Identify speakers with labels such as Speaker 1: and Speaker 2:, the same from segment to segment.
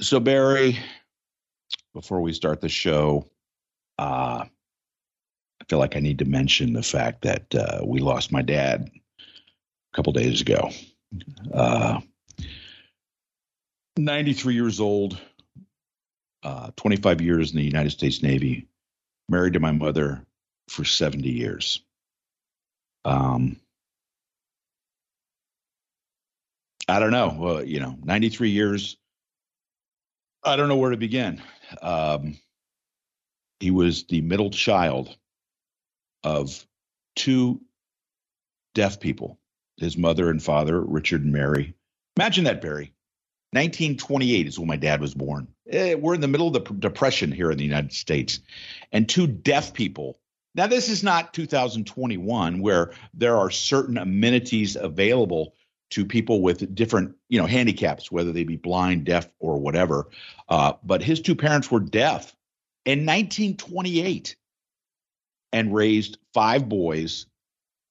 Speaker 1: So, Barry, before we start the show, uh, I feel like I need to mention the fact that uh, we lost my dad a couple days ago. Uh, 93 years old, uh, 25 years in the United States Navy, married to my mother for 70 years. Um, I don't know. You know, 93 years. I don't know where to begin. Um, he was the middle child of two deaf people, his mother and father, Richard and Mary. Imagine that, Barry. 1928 is when my dad was born. Eh, we're in the middle of the depression here in the United States, and two deaf people. Now, this is not 2021 where there are certain amenities available to people with different, you know, handicaps, whether they be blind, deaf, or whatever. Uh, but his two parents were deaf in 1928 and raised five boys,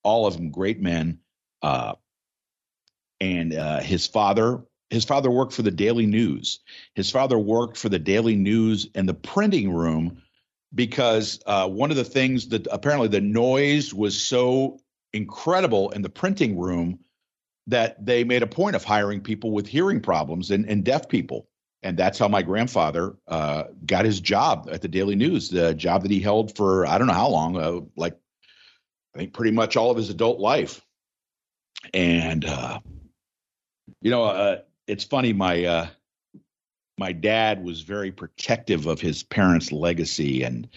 Speaker 1: all of them great men. Uh, and uh, his father, his father worked for the Daily News. His father worked for the Daily News in the printing room because uh, one of the things that apparently the noise was so incredible in the printing room that they made a point of hiring people with hearing problems and, and deaf people. And that's how my grandfather uh, got his job at the Daily News, the job that he held for I don't know how long, uh, like I think pretty much all of his adult life. And uh, you know, uh, it's funny. My uh, my dad was very protective of his parents' legacy, and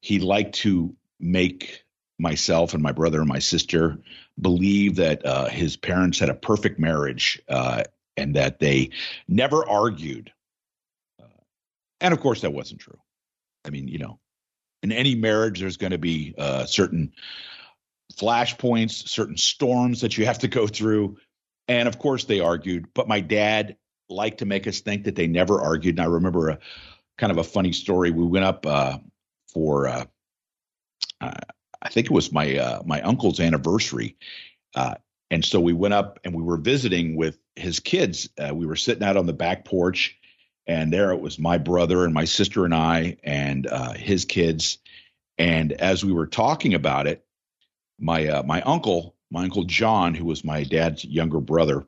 Speaker 1: he liked to make myself and my brother and my sister believe that uh, his parents had a perfect marriage uh, and that they never argued. Uh, and of course, that wasn't true. I mean, you know, in any marriage, there's going to be uh, certain flashpoints, certain storms that you have to go through. And of course, they argued. But my dad liked to make us think that they never argued. And I remember a kind of a funny story. We went up uh, for uh, I think it was my uh, my uncle's anniversary, uh, and so we went up and we were visiting with his kids. Uh, we were sitting out on the back porch, and there it was my brother and my sister and I and uh, his kids. And as we were talking about it, my uh, my uncle, my uncle John, who was my dad's younger brother,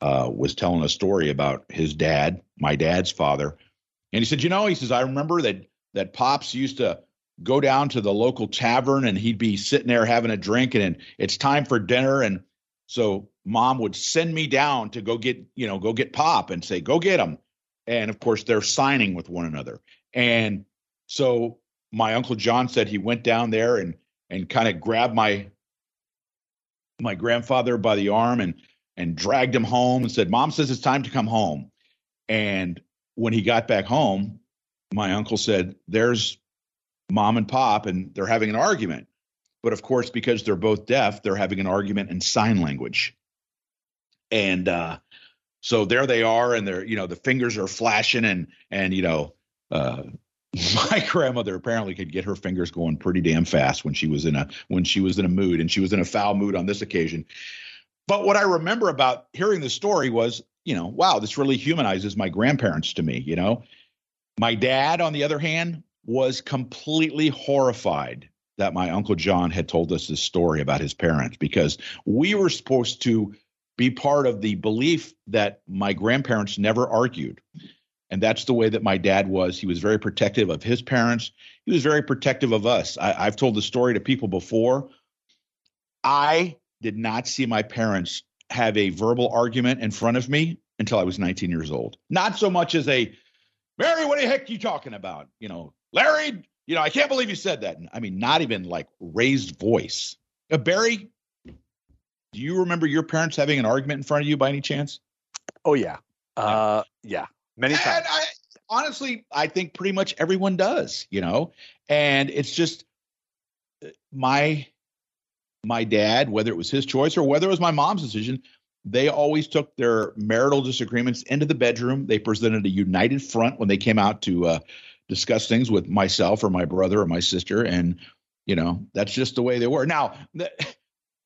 Speaker 1: uh, was telling a story about his dad, my dad's father, and he said, you know, he says I remember that that pops used to go down to the local tavern and he'd be sitting there having a drink and, and it's time for dinner. And so mom would send me down to go get you know go get pop and say go get him and of course they're signing with one another. And so my uncle john said he went down there and and kind of grabbed my my grandfather by the arm and and dragged him home and said mom says it's time to come home. And when he got back home my uncle said there's mom and pop and they're having an argument. But of course, because they're both deaf, they're having an argument in sign language. And uh, so there they are, and they're, you know, the fingers are flashing, and and you know, uh, my grandmother apparently could get her fingers going pretty damn fast when she was in a when she was in a mood, and she was in a foul mood on this occasion. But what I remember about hearing the story was, you know, wow, this really humanizes my grandparents to me. You know, my dad, on the other hand, was completely horrified that my uncle John had told us this story about his parents because we were supposed to be part of the belief that my grandparents never argued. And that's the way that my dad was. He was very protective of his parents. He was very protective of us. I, have told the story to people before. I did not see my parents have a verbal argument in front of me until I was 19 years old. Not so much as a, Mary, what the heck are you talking about? You know, Larry, you know, I can't believe you said that. I mean, not even like raised voice. Uh, Barry, do you remember your parents having an argument in front of you by any chance?
Speaker 2: Oh yeah, uh, yeah, many and times.
Speaker 1: I, honestly, I think pretty much everyone does. You know, and it's just uh, my my dad, whether it was his choice or whether it was my mom's decision, they always took their marital disagreements into the bedroom. They presented a united front when they came out to uh, discuss things with myself or my brother or my sister and you know that's just the way they were now th-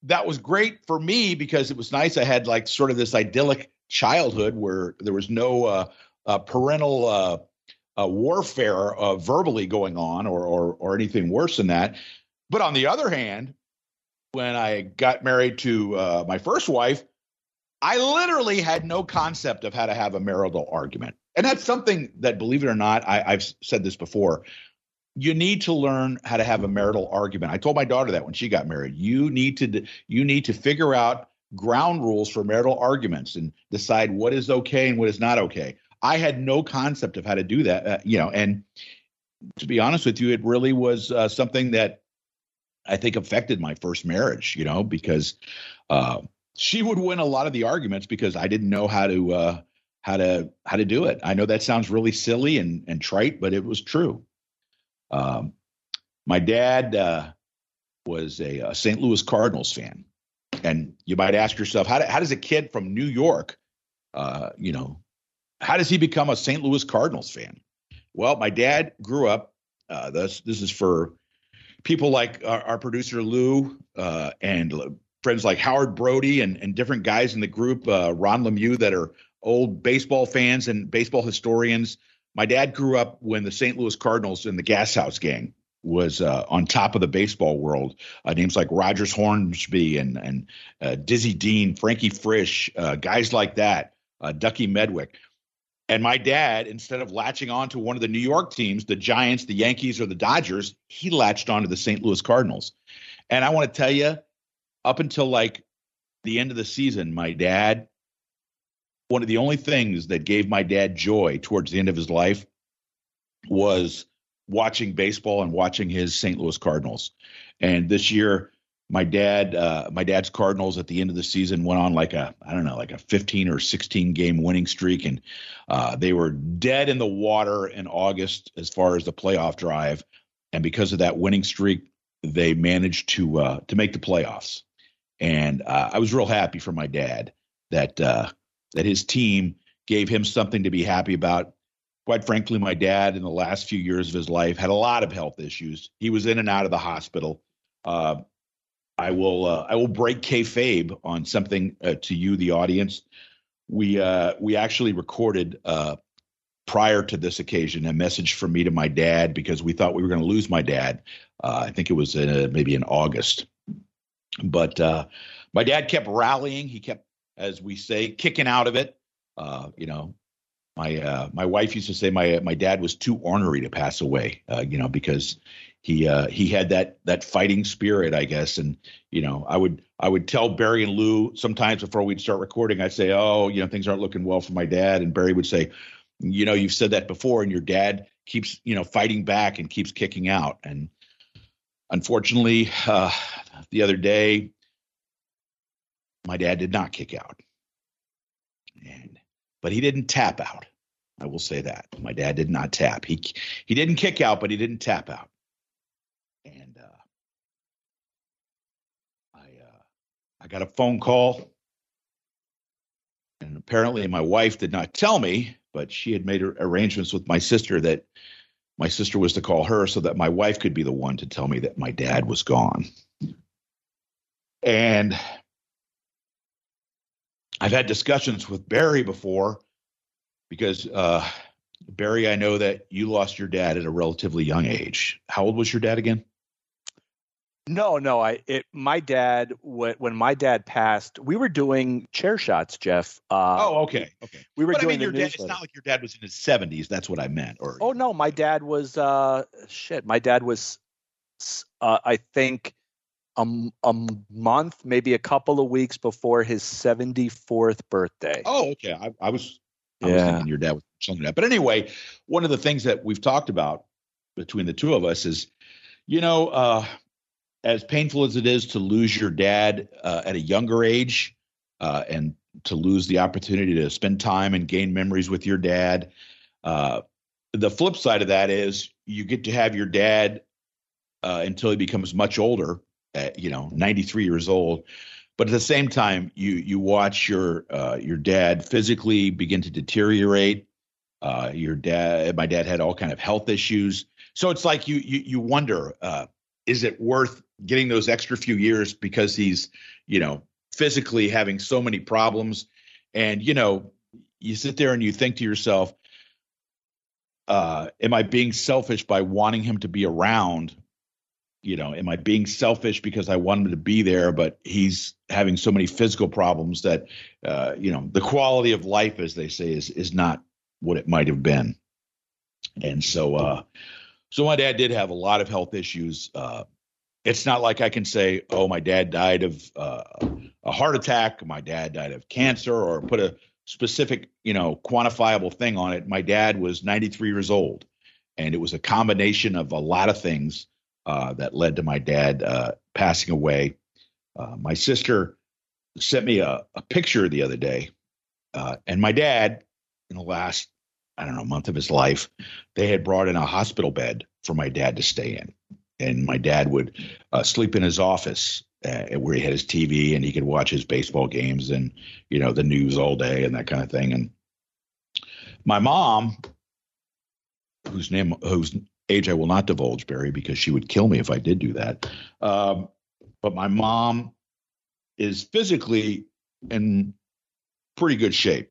Speaker 1: that was great for me because it was nice i had like sort of this idyllic childhood where there was no uh, uh, parental uh, uh, warfare uh, verbally going on or, or or anything worse than that. But on the other hand, when I got married to uh, my first wife, I literally had no concept of how to have a marital argument. And that's something that, believe it or not, I, I've said this before. You need to learn how to have a marital argument. I told my daughter that when she got married. You need to you need to figure out ground rules for marital arguments and decide what is okay and what is not okay. I had no concept of how to do that, uh, you know, and to be honest with you, it really was uh, something that I think affected my first marriage, you know, because uh, she would win a lot of the arguments because I didn't know how to uh, how to how to do it. I know that sounds really silly and and trite, but it was true. Um, my dad uh, was a, a, St. Louis Cardinals fan, and you might ask yourself, how, do, how does a kid from New York, uh, you know, how does he become a St. Louis Cardinals fan? Well, my dad grew up. Uh, this this is for people like our, our producer Lou uh, and friends like Howard Brody and, and different guys in the group, uh, Ron Lemieux, that are old baseball fans and baseball historians. My dad grew up when the St. Louis Cardinals and the Gas House Gang was uh, on top of the baseball world. Uh, names like Rogers Hornsby and and uh, Dizzy Dean, Frankie Frisch, uh, guys like that, uh, Ducky Medwick. And my dad, instead of latching on to one of the New York teams, the Giants, the Yankees, or the Dodgers, he latched onto the St. Louis Cardinals. And I want to tell you, up until like the end of the season, my dad, one of the only things that gave my dad joy towards the end of his life was watching baseball and watching his St. Louis Cardinals. And this year, my dad, uh, my dad's Cardinals at the end of the season went on like a, I don't know, like a 15 or 16 game winning streak, and uh, they were dead in the water in August as far as the playoff drive. And because of that winning streak, they managed to uh, to make the playoffs. And uh, I was real happy for my dad that uh, that his team gave him something to be happy about. Quite frankly, my dad in the last few years of his life had a lot of health issues. He was in and out of the hospital. Uh, I will uh, I will break kayfabe on something uh, to you, the audience. We uh, we actually recorded uh, prior to this occasion a message from me to my dad because we thought we were going to lose my dad. Uh, I think it was in, maybe in August, but my dad kept rallying. He kept, as we say, kicking out of it. Uh, you know, my uh, my wife used to say my my dad was too ornery to pass away. Uh, you know, because he uh, he had that that fighting spirit, I guess. And you know, I would I would tell Barry and Lou sometimes before we'd start recording. I'd say, oh, you know, things aren't looking well for my dad, and Barry would say, you know, you've said that before, and your dad keeps you know fighting back and keeps kicking out. And unfortunately, uh, the other day, my dad did not kick out, and but he didn't tap out. I will say that my dad did not tap. He he didn't kick out, but he didn't tap out. And uh, I uh, I got a phone call, and apparently my wife did not tell me, but she had made arrangements with my sister that my sister was to call her so that my wife could be the one to tell me that my dad was gone. And I've had discussions with Barry before because uh, Barry, I know that you lost your dad at a relatively young age. How old was your dad again?
Speaker 2: No, no. I it my dad when my dad passed, we were doing chair shots, Jeff.
Speaker 1: Uh, oh, okay, okay.
Speaker 2: We were
Speaker 1: but
Speaker 2: doing
Speaker 1: I mean, your dad. It's not like your dad was in his seventies. That's what I meant. Or
Speaker 2: oh no, my dad was uh shit. My dad was uh, I think a, a month, maybe a couple of weeks before his seventy fourth birthday.
Speaker 1: Oh, okay. I, I was I yeah. was thinking your dad was something like that. But anyway, one of the things that we've talked about between the two of us is, you know, uh, as painful as it is to lose your dad uh, at a younger age uh, and to lose the opportunity to spend time and gain memories with your dad, uh, the flip side of that is you get to have your dad uh, until he becomes much older, at, you know, 93 years old. But at the same time, you you watch your uh, your dad physically begin to deteriorate. Uh, your dad, my dad had all kind of health issues, so it's like you you you wonder, is it worth getting those extra few years because he's, you know, physically having so many problems. And, you know, you sit there and you think to yourself, uh, am I being selfish by wanting him to be around? You know, am I being selfish because I want him to be there, but he's having so many physical problems that, uh, you know, the quality of life, as they say, is is not what it might have been. And so, uh, so my dad did have a lot of health issues. Uh, it's not like I can say, oh, my dad died of uh, a heart attack, my dad died of cancer, or put a specific, you know, quantifiable thing on it. My dad was 93 years old, and it was a combination of a lot of things uh, that led to my dad uh, passing away. Uh, my sister sent me a, a, picture the other day, uh, and my dad, in the last, I don't know, month of his life, they had brought in a hospital bed for my dad to stay in. And my dad would uh, sleep in his office uh, where he had his TV and he could watch his baseball games and you know the news all day and that kind of thing. And my mom, whose name whose age I will not divulge, Barry, because she would kill me if I did do that. Um, but my mom is physically in pretty good shape,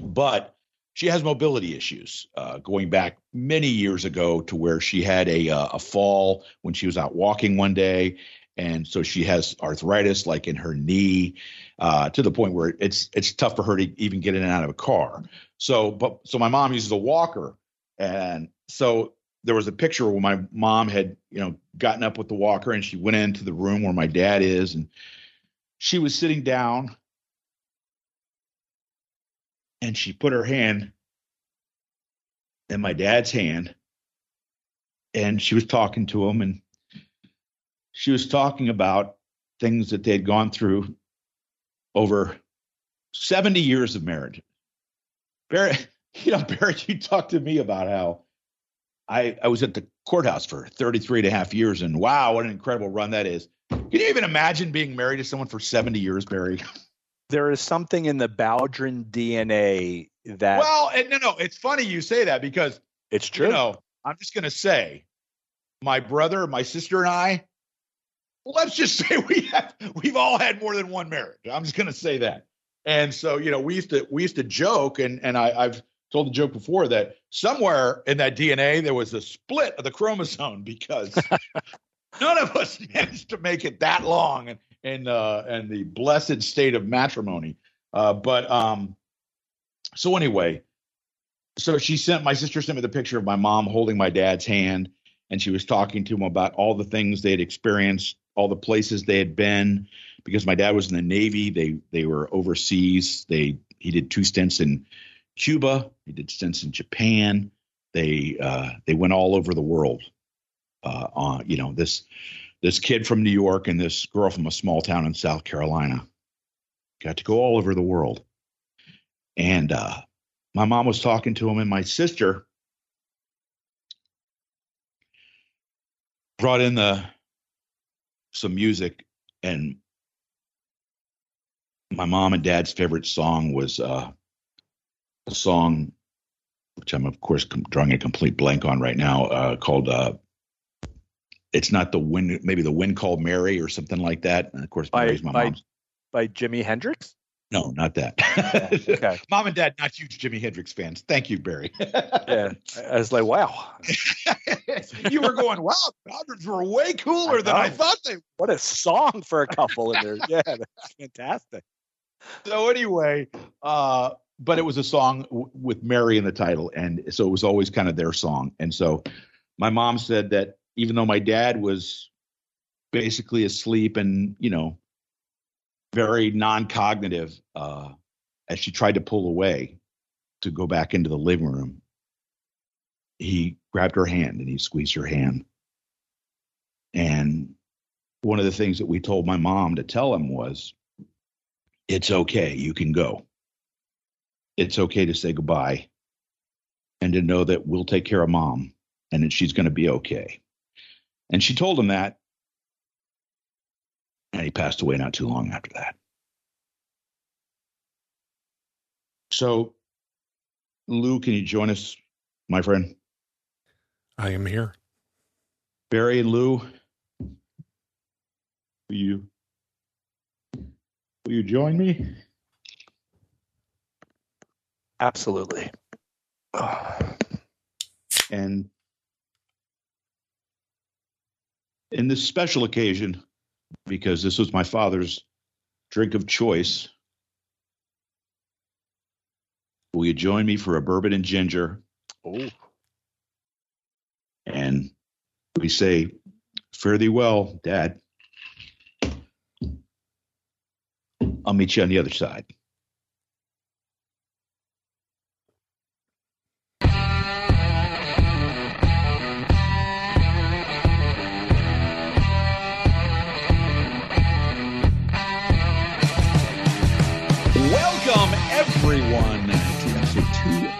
Speaker 1: but she has mobility issues uh, going back many years ago to where she had a, uh, a fall when she was out walking one day. And so she has arthritis like in her knee uh, to the point where it's it's tough for her to even get in and out of a car. So but so my mom uses a walker and so there was a picture where my mom had you know gotten up with the walker and she went into the room where my dad is and she was sitting down and she put her hand in my dad's hand and she was talking to him and she was talking about things that they had gone through over 70 years of marriage. Barry, you know, Barry, you talked to me about how I, I was at the courthouse for 33 and a half years, and wow, what an incredible run that is. Can you even imagine being married to someone for 70 years, Barry?
Speaker 2: There is something in the Bowdren DNA that.
Speaker 1: Well, and, no, no, it's funny you say that because
Speaker 2: it's true.
Speaker 1: You know, I'm just going to say, my brother, my sister, and I, let's just say we have we've all had more than one marriage. I'm just going to say that. And so, you know, we used to we used to joke, and and I, I've told the joke before that somewhere in that DNA there was a split of the chromosome because none of us managed to make it that long and in uh, in the blessed state of matrimony. Uh, but um, so anyway, so she sent my sister sent me the picture of my mom holding my dad's hand, and she was talking to him about all the things they had experienced all the places they had been because my dad was in the Navy. They they were overseas. They he did two stints in Cuba. He did stints in Japan. They uh, they went all over the world. Uh, on you know this this kid from New York and this girl from a small town in South Carolina got to go all over the world. And uh, my mom was talking to him, and my sister brought in the some music and my mom and dad's favorite song was uh, song which I'm of course drawing a complete blank on right now uh, called uh, it's not the wind maybe the wind called Mary or something like that and of course
Speaker 2: by,
Speaker 1: Mary's my
Speaker 2: by,
Speaker 1: mom's
Speaker 2: by Jimi Hendrix
Speaker 1: no, not that. okay. Mom and dad, not huge Jimi Hendrix fans. Thank you, Barry.
Speaker 2: yeah. I was like, wow.
Speaker 1: you were going, wow, the Dodgers were way cooler I than I thought they were.
Speaker 2: What a song for a couple in there. Yeah, that's fantastic.
Speaker 1: So anyway, uh, but it was a song w- with Mary in the title. And so it was always kind of their song. And so my mom said that even though my dad was basically asleep and, you know, very non-cognitive uh, as she tried to pull away to go back into the living room he grabbed her hand and he squeezed her hand and one of the things that we told my mom to tell him was it's okay you can go it's okay to say goodbye and to know that we'll take care of mom and that she's going to be okay and she told him that and he passed away not too long after that. So, Lou, can you join us, my friend?
Speaker 3: I am here.
Speaker 1: Barry and Lou, will you will you join me?
Speaker 2: Absolutely.
Speaker 1: And in this special occasion, because this was my father's drink of choice, will you join me for a bourbon and ginger?
Speaker 2: Oh,
Speaker 1: And we say, Fare thee well, Dad. I'll meet you on the other side.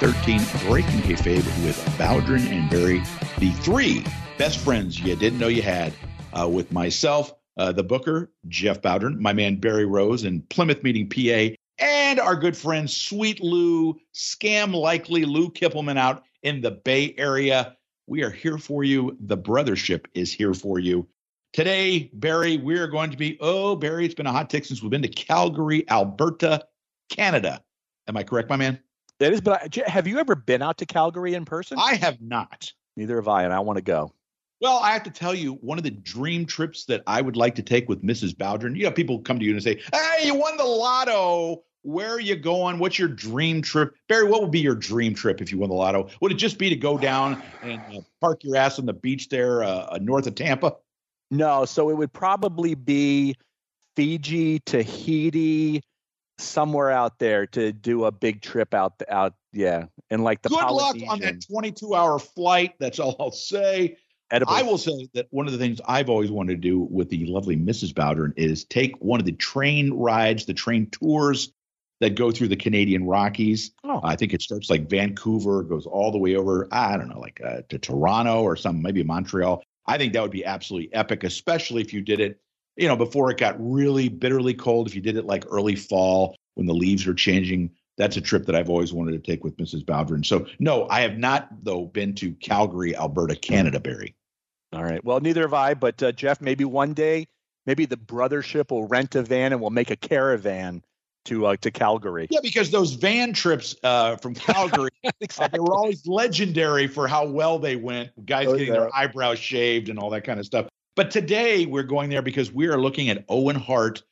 Speaker 1: 213 Breaking Kayfabe with Bowdrin and Barry, the three best friends you didn't know you had, uh, with myself, uh, the booker, Jeff Bowdrin, my man Barry Rose in Plymouth Meeting, PA, and our good friend Sweet Lou, scam likely Lou Kippelman out in the Bay Area. We are here for you. The brothership is here for you. Today, Barry, we are going to be, oh, Barry, it's been a hot tick since we've been to Calgary, Alberta, Canada. Am I correct, my man?
Speaker 2: That is. But I, have you ever been out to Calgary in person?
Speaker 1: I have not.
Speaker 2: Neither have I, and I want to go.
Speaker 1: Well, I have to tell you, one of the dream trips that I would like to take with Mrs. Bowdrin, you know, people come to you and say, Hey, you won the lotto. Where are you going? What's your dream trip? Barry, what would be your dream trip if you won the lotto? Would it just be to go down and uh, park your ass on the beach there uh, uh, north of Tampa?
Speaker 2: No, so it would probably be Fiji, Tahiti, somewhere out there to do a big trip out out. Yeah, and like the
Speaker 1: Good luck on that 22 hour flight. That's all I'll say.
Speaker 2: Edible.
Speaker 1: I will say that one of the things I've always wanted to do with the lovely Mrs. Bowdern is take one of the train rides, the train tours that go through the Canadian Rockies.
Speaker 2: Oh.
Speaker 1: I think it starts like Vancouver, goes all the way over, I don't know, like uh, to Toronto or some, maybe Montreal. I think that would be absolutely epic, especially if you did it, you know, before it got really bitterly cold. If you did it like early fall when the leaves are changing, that's a trip that I've always wanted to take with Mrs. Bowdern. So, no, I have not, though, been to Calgary, Alberta, Canada, Barry.
Speaker 2: All right. Well, neither have I. But uh, Jeff, maybe one day, maybe the brothership will rent a van and we'll make a caravan to uh, to Calgary.
Speaker 1: Yeah, because those van trips uh, from Calgary, uh, they were always legendary for how well they went. Guys
Speaker 2: Oh,
Speaker 1: getting
Speaker 2: yeah.
Speaker 1: their eyebrows shaved and all that kind of stuff. But today we're going there because we are looking at Owen Hart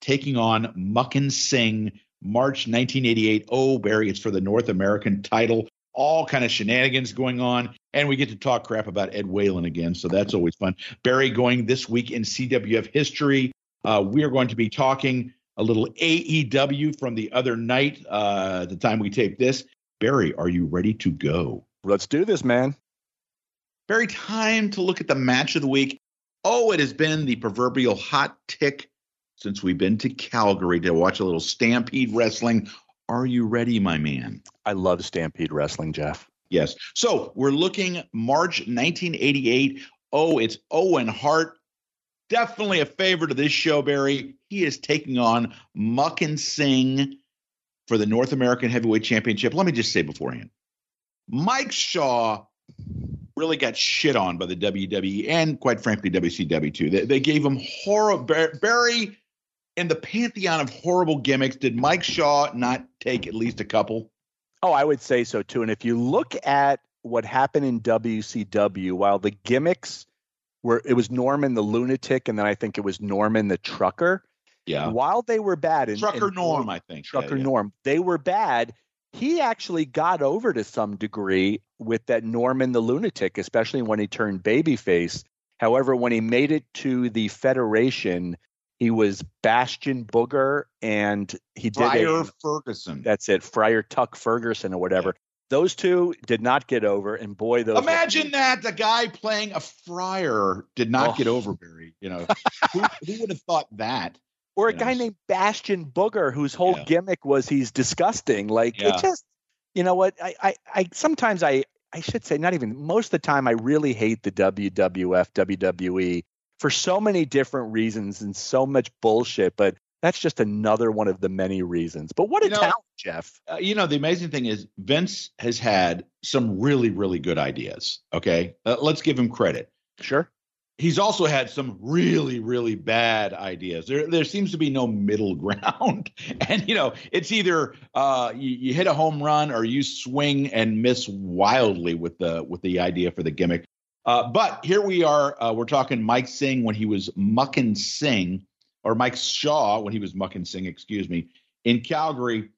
Speaker 1: taking on Makhan Singh, March 1988. Oh, Barry, it's for the North American title. All kind of shenanigans going on, and we get to talk crap about Ed Whalen again, so that's always fun. Barry going this week in CWF history. Uh, we are going to be talking a little AEW from the other night uh, the time we taped this. Barry, are you ready to go?
Speaker 2: Let's do this, man.
Speaker 1: Barry, time to look at the match of the week. Oh, it has been the proverbial hot tick since we've been to Calgary to watch a little Stampede Wrestling. Are you ready, my man?
Speaker 2: I love Stampede Wrestling, Jeff.
Speaker 1: Yes. So we're looking March 1988. Oh, it's Owen Hart. Definitely a favorite of this show, Barry. He is taking on Makhan Singh for the North American Heavyweight Championship. Let me just say beforehand Mike Shaw really got shit on by the WWE and, quite frankly, WCW too. They, they gave him horrible. Barry, and the pantheon of horrible gimmicks, did Mike Shaw not take at least a couple?
Speaker 2: Oh, I would say so too. And if you look at what happened in WCW, while the gimmicks were, it was Norman the lunatic, and then I think it was Norman the trucker.
Speaker 1: Yeah.
Speaker 2: While they were bad, and,
Speaker 1: Trucker
Speaker 2: and
Speaker 1: Norm, I think. Yeah,
Speaker 2: Trucker
Speaker 1: yeah.
Speaker 2: Norm, they were bad. He actually got over to some degree with that Norman the lunatic, especially when he turned babyface. However, when he made it to the Federation, he was Bastion Booger, and he did a-
Speaker 1: Friar Ferguson.
Speaker 2: that's it, Friar Tuck Ferguson or whatever. Those two did not get over, and boy, those were-
Speaker 1: Imagine that the guy playing a friar did not
Speaker 2: Oh.
Speaker 1: get over Barry. You know, who, who would have thought that?
Speaker 2: Or a
Speaker 1: you
Speaker 2: guy
Speaker 1: know.
Speaker 2: named Bastion Booger, whose whole
Speaker 1: Yeah.
Speaker 2: gimmick was he's disgusting. Like
Speaker 1: Yeah.
Speaker 2: it just, you know what? I, I, I sometimes I, I should say not even most of the time I really hate the WWF, WWE for so many different reasons and so much bullshit. But that's just another one of the many reasons. But what a
Speaker 1: You know-
Speaker 2: talent, Jeff.
Speaker 1: Uh, you know, the amazing thing is Vince has had some really, really good ideas. Okay, uh, let's give him credit.
Speaker 2: Sure.
Speaker 1: He's also had some really really bad ideas. There there seems to be no middle ground. And you know it's either uh, you, you, hit a home run or you swing and miss wildly with the with the idea for the gimmick. Uh, but here we are uh, we're talking mike singh when he was Makhan Singh or mike shaw when he was Makhan Singh excuse me in calgary.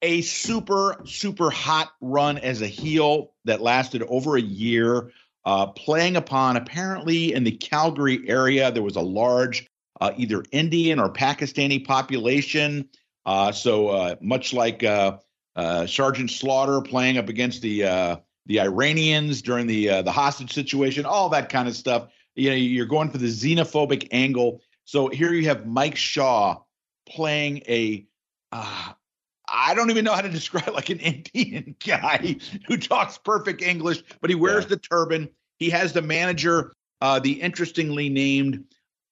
Speaker 1: A super super hot run as a heel that lasted over a year uh, playing upon apparently in the Calgary area, there was a large uh, either Indian or Pakistani population. Uh, so uh, much like uh, uh, Sergeant Slaughter playing up against the the Iranians during the the hostage situation, all that kind of stuff. You know, you're going for the xenophobic angle. So here you have Mike Shaw playing a I don't even know how to describe like an Indian guy who talks perfect English, but he wears yeah. the turban. He has the manager, uh, the interestingly named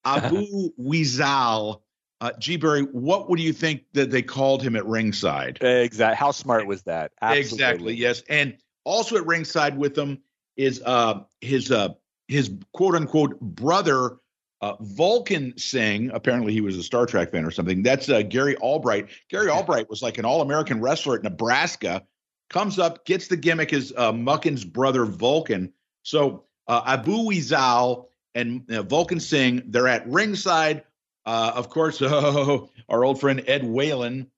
Speaker 1: Abu Wizal. Uh, G. Berry, what would you think that they called him at ringside?
Speaker 2: Exactly. How smart was that?
Speaker 1: Absolutely. Exactly. Yes. And also at ringside with him is uh, his uh, his quote unquote brother uh, Vulcan Singh, apparently he was a Star Trek fan or something. That's uh, Gary Albright. Gary Albright was like an All American wrestler at Nebraska. Comes up, gets the gimmick as uh, Makhan's brother Vulcan. So uh, Abu Wizal and uh, Vulcan Singh, they're at ringside. Uh, of course, oh, our old friend Ed Whalen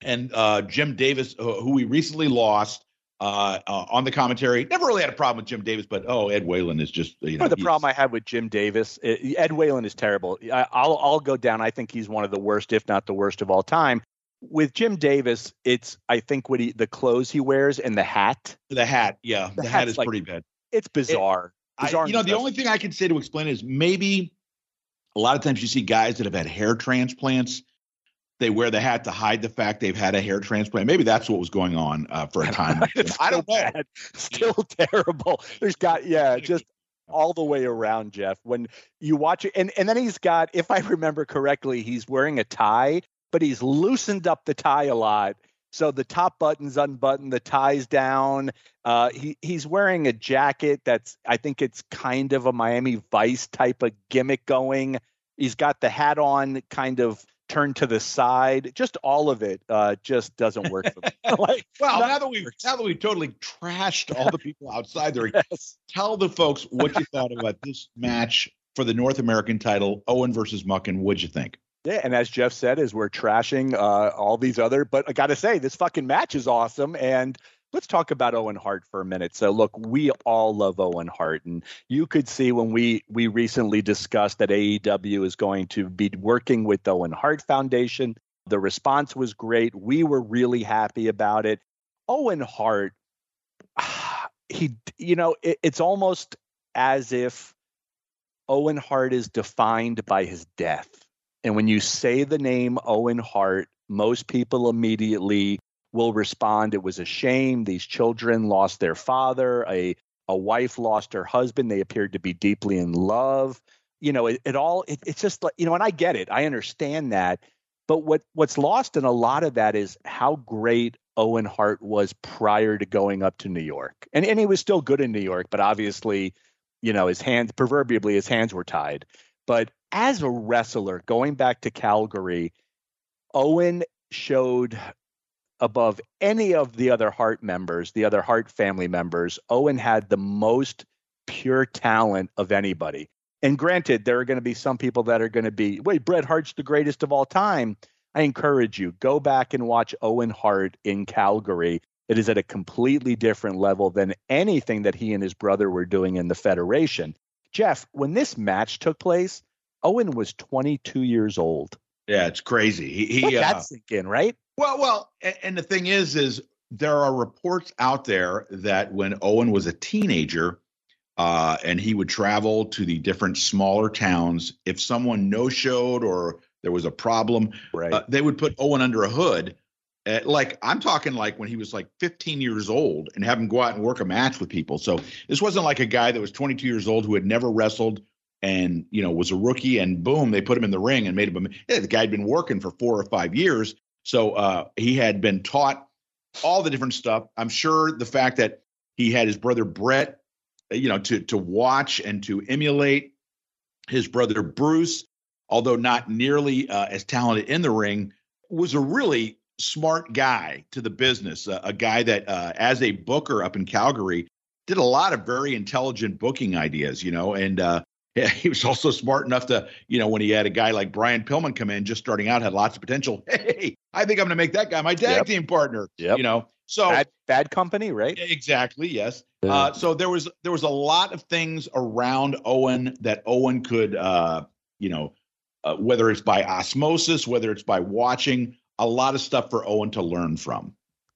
Speaker 1: and uh, Jim Davis, who we recently lost uh, uh, on the commentary. Never really had a problem with Jim Davis, but oh, Ed Whalen is just you know.
Speaker 2: the problem I have with Jim Davis, Ed Whalen is terrible. I, will I'll go down. I think he's one of the worst, if not the worst of all time. With Jim Davis, it's I think what he the clothes he wears and the hat.
Speaker 1: The hat, yeah, the, the hat is like, pretty bad.
Speaker 2: It's bizarre.
Speaker 1: It, bizarre I, you know, the only thing I can say to explain is maybe a lot of times you see guys that have had hair transplants they wear the hat to hide the fact they've had a hair transplant. Maybe that's what was going on uh, for a time.
Speaker 2: I don't know. Bad. Still terrible. There's got yeah, just all the way around, Jeff. When you watch it, and and then he's got, if I remember correctly, he's wearing a tie, but he's loosened up the tie a lot. So the top button's unbuttoned, the tie's down. Uh, he he's wearing a jacket that's I think it's kind of a Miami Vice type of gimmick going. He's got the hat on, kind of turned to the side. Just all of it uh, just doesn't work for me.
Speaker 1: like, well, now that we now that we totally trashed all the people outside there, yes. tell the folks what you thought about this match for the North American title, Owen versus Makhan. What'd you think?
Speaker 2: Yeah, and as Jeff said, as we're trashing uh, all these other, but I got to say, this fucking match is awesome, and let's talk about Owen Hart for a minute. So look, we all love Owen Hart and you could see when we we recently discussed that AEW is going to be working with the Owen Hart Foundation. The response was great. We were really happy about it. Owen Hart he you know, it, it's almost as if Owen Hart is defined by his death. And when you say the name Owen Hart, most people immediately will respond it was a shame. These children lost their father. A a wife lost her husband. They appeared to be deeply in love. You know it, it all it, it's just like you know and i get it. I understand that. But what what's lost in a lot of that is how great owen hart was prior to going up to new york. And and he was still good in new york but obviously you know his hands proverbially his hands were tied. But as a wrestler going back to calgary owen showed above any of the other Hart members, the other Hart family members, Owen had the most pure talent of anybody. And granted, there are going to be some people that are going to be, wait, Bret Hart's the greatest of all time. I encourage you, go back and watch Owen Hart in Calgary. It is at a completely different level than anything that he and his brother were doing in the Federation. Jeff, when this match took place, Owen was 22 years old.
Speaker 1: Yeah, it's crazy. He, he
Speaker 2: uh, sink in, right?
Speaker 1: Well, well, and the thing is, is there are reports out there that when Owen was a teenager, uh, and he would travel to the different smaller towns, if someone no showed or there was a problem, right. uh, they would put Owen under a hood. Uh, like I'm talking like when he was like 15 years old and have him go out and work a match with people. So this wasn't like a guy that was 22 years old who had never wrestled and you know was a rookie and boom they put him in the ring and made him. Yeah, the guy had been working for four or five years so uh, he had been taught all the different stuff. I'm sure the fact that he had his brother Bret, you know, to to watch and to emulate his brother Bruce, although not nearly uh, as talented in the ring, was a really smart guy to the business. Uh, a guy that, uh, as a booker up in Calgary, did a lot of very intelligent booking ideas. You know, and uh, he was also smart enough to, you know, when he had a guy like Brian Pillman come in, just starting out, had lots of potential. Hey, I think I'm going to make that guy my tag yep. team partner.
Speaker 2: Yeah,
Speaker 1: You know, so
Speaker 2: bad, bad company, right?
Speaker 1: Exactly. Yes. Uh, so there was there was a lot of things around Owen that Owen could, uh, you know, uh, whether it's by osmosis, whether it's by watching, a lot of stuff for Owen to learn from.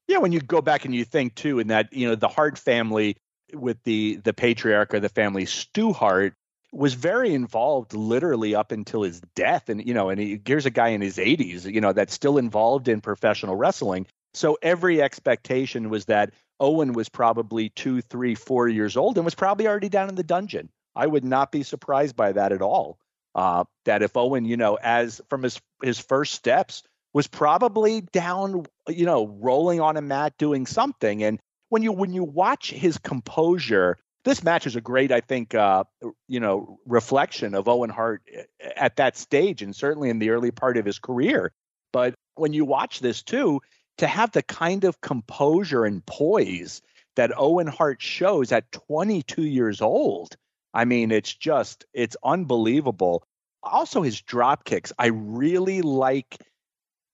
Speaker 2: Yeah, when you go back and you think too, in that you know the Hart family with the the patriarch of the family, Stu Hart, was very involved literally up until his death. And you know and he, here's a guy in his 80s you know that's still involved in professional wrestling. So every expectation was that owen was probably two three four years old and was probably already down in the dungeon. I would not be surprised by that at all. Uh, that if owen you know as from his his first steps was probably down you know rolling on a mat doing something. And when you when you watch his composure this match is a great, I think, uh, you know, reflection of Owen Hart eh, at that stage, and certainly in the early part of his career. But when you watch this too, to have the kind of composure and poise that Owen Hart shows at 22 years old, I mean, it's just it's unbelievable. Also, his drop kicks, I really like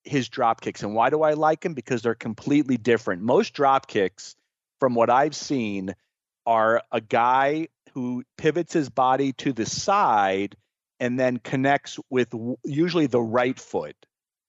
Speaker 2: his drop kicks, and why do I like them? Because they're completely different. Most drop kicks, from what I've seen are a guy who pivots his body to the side and then connects with usually the right foot.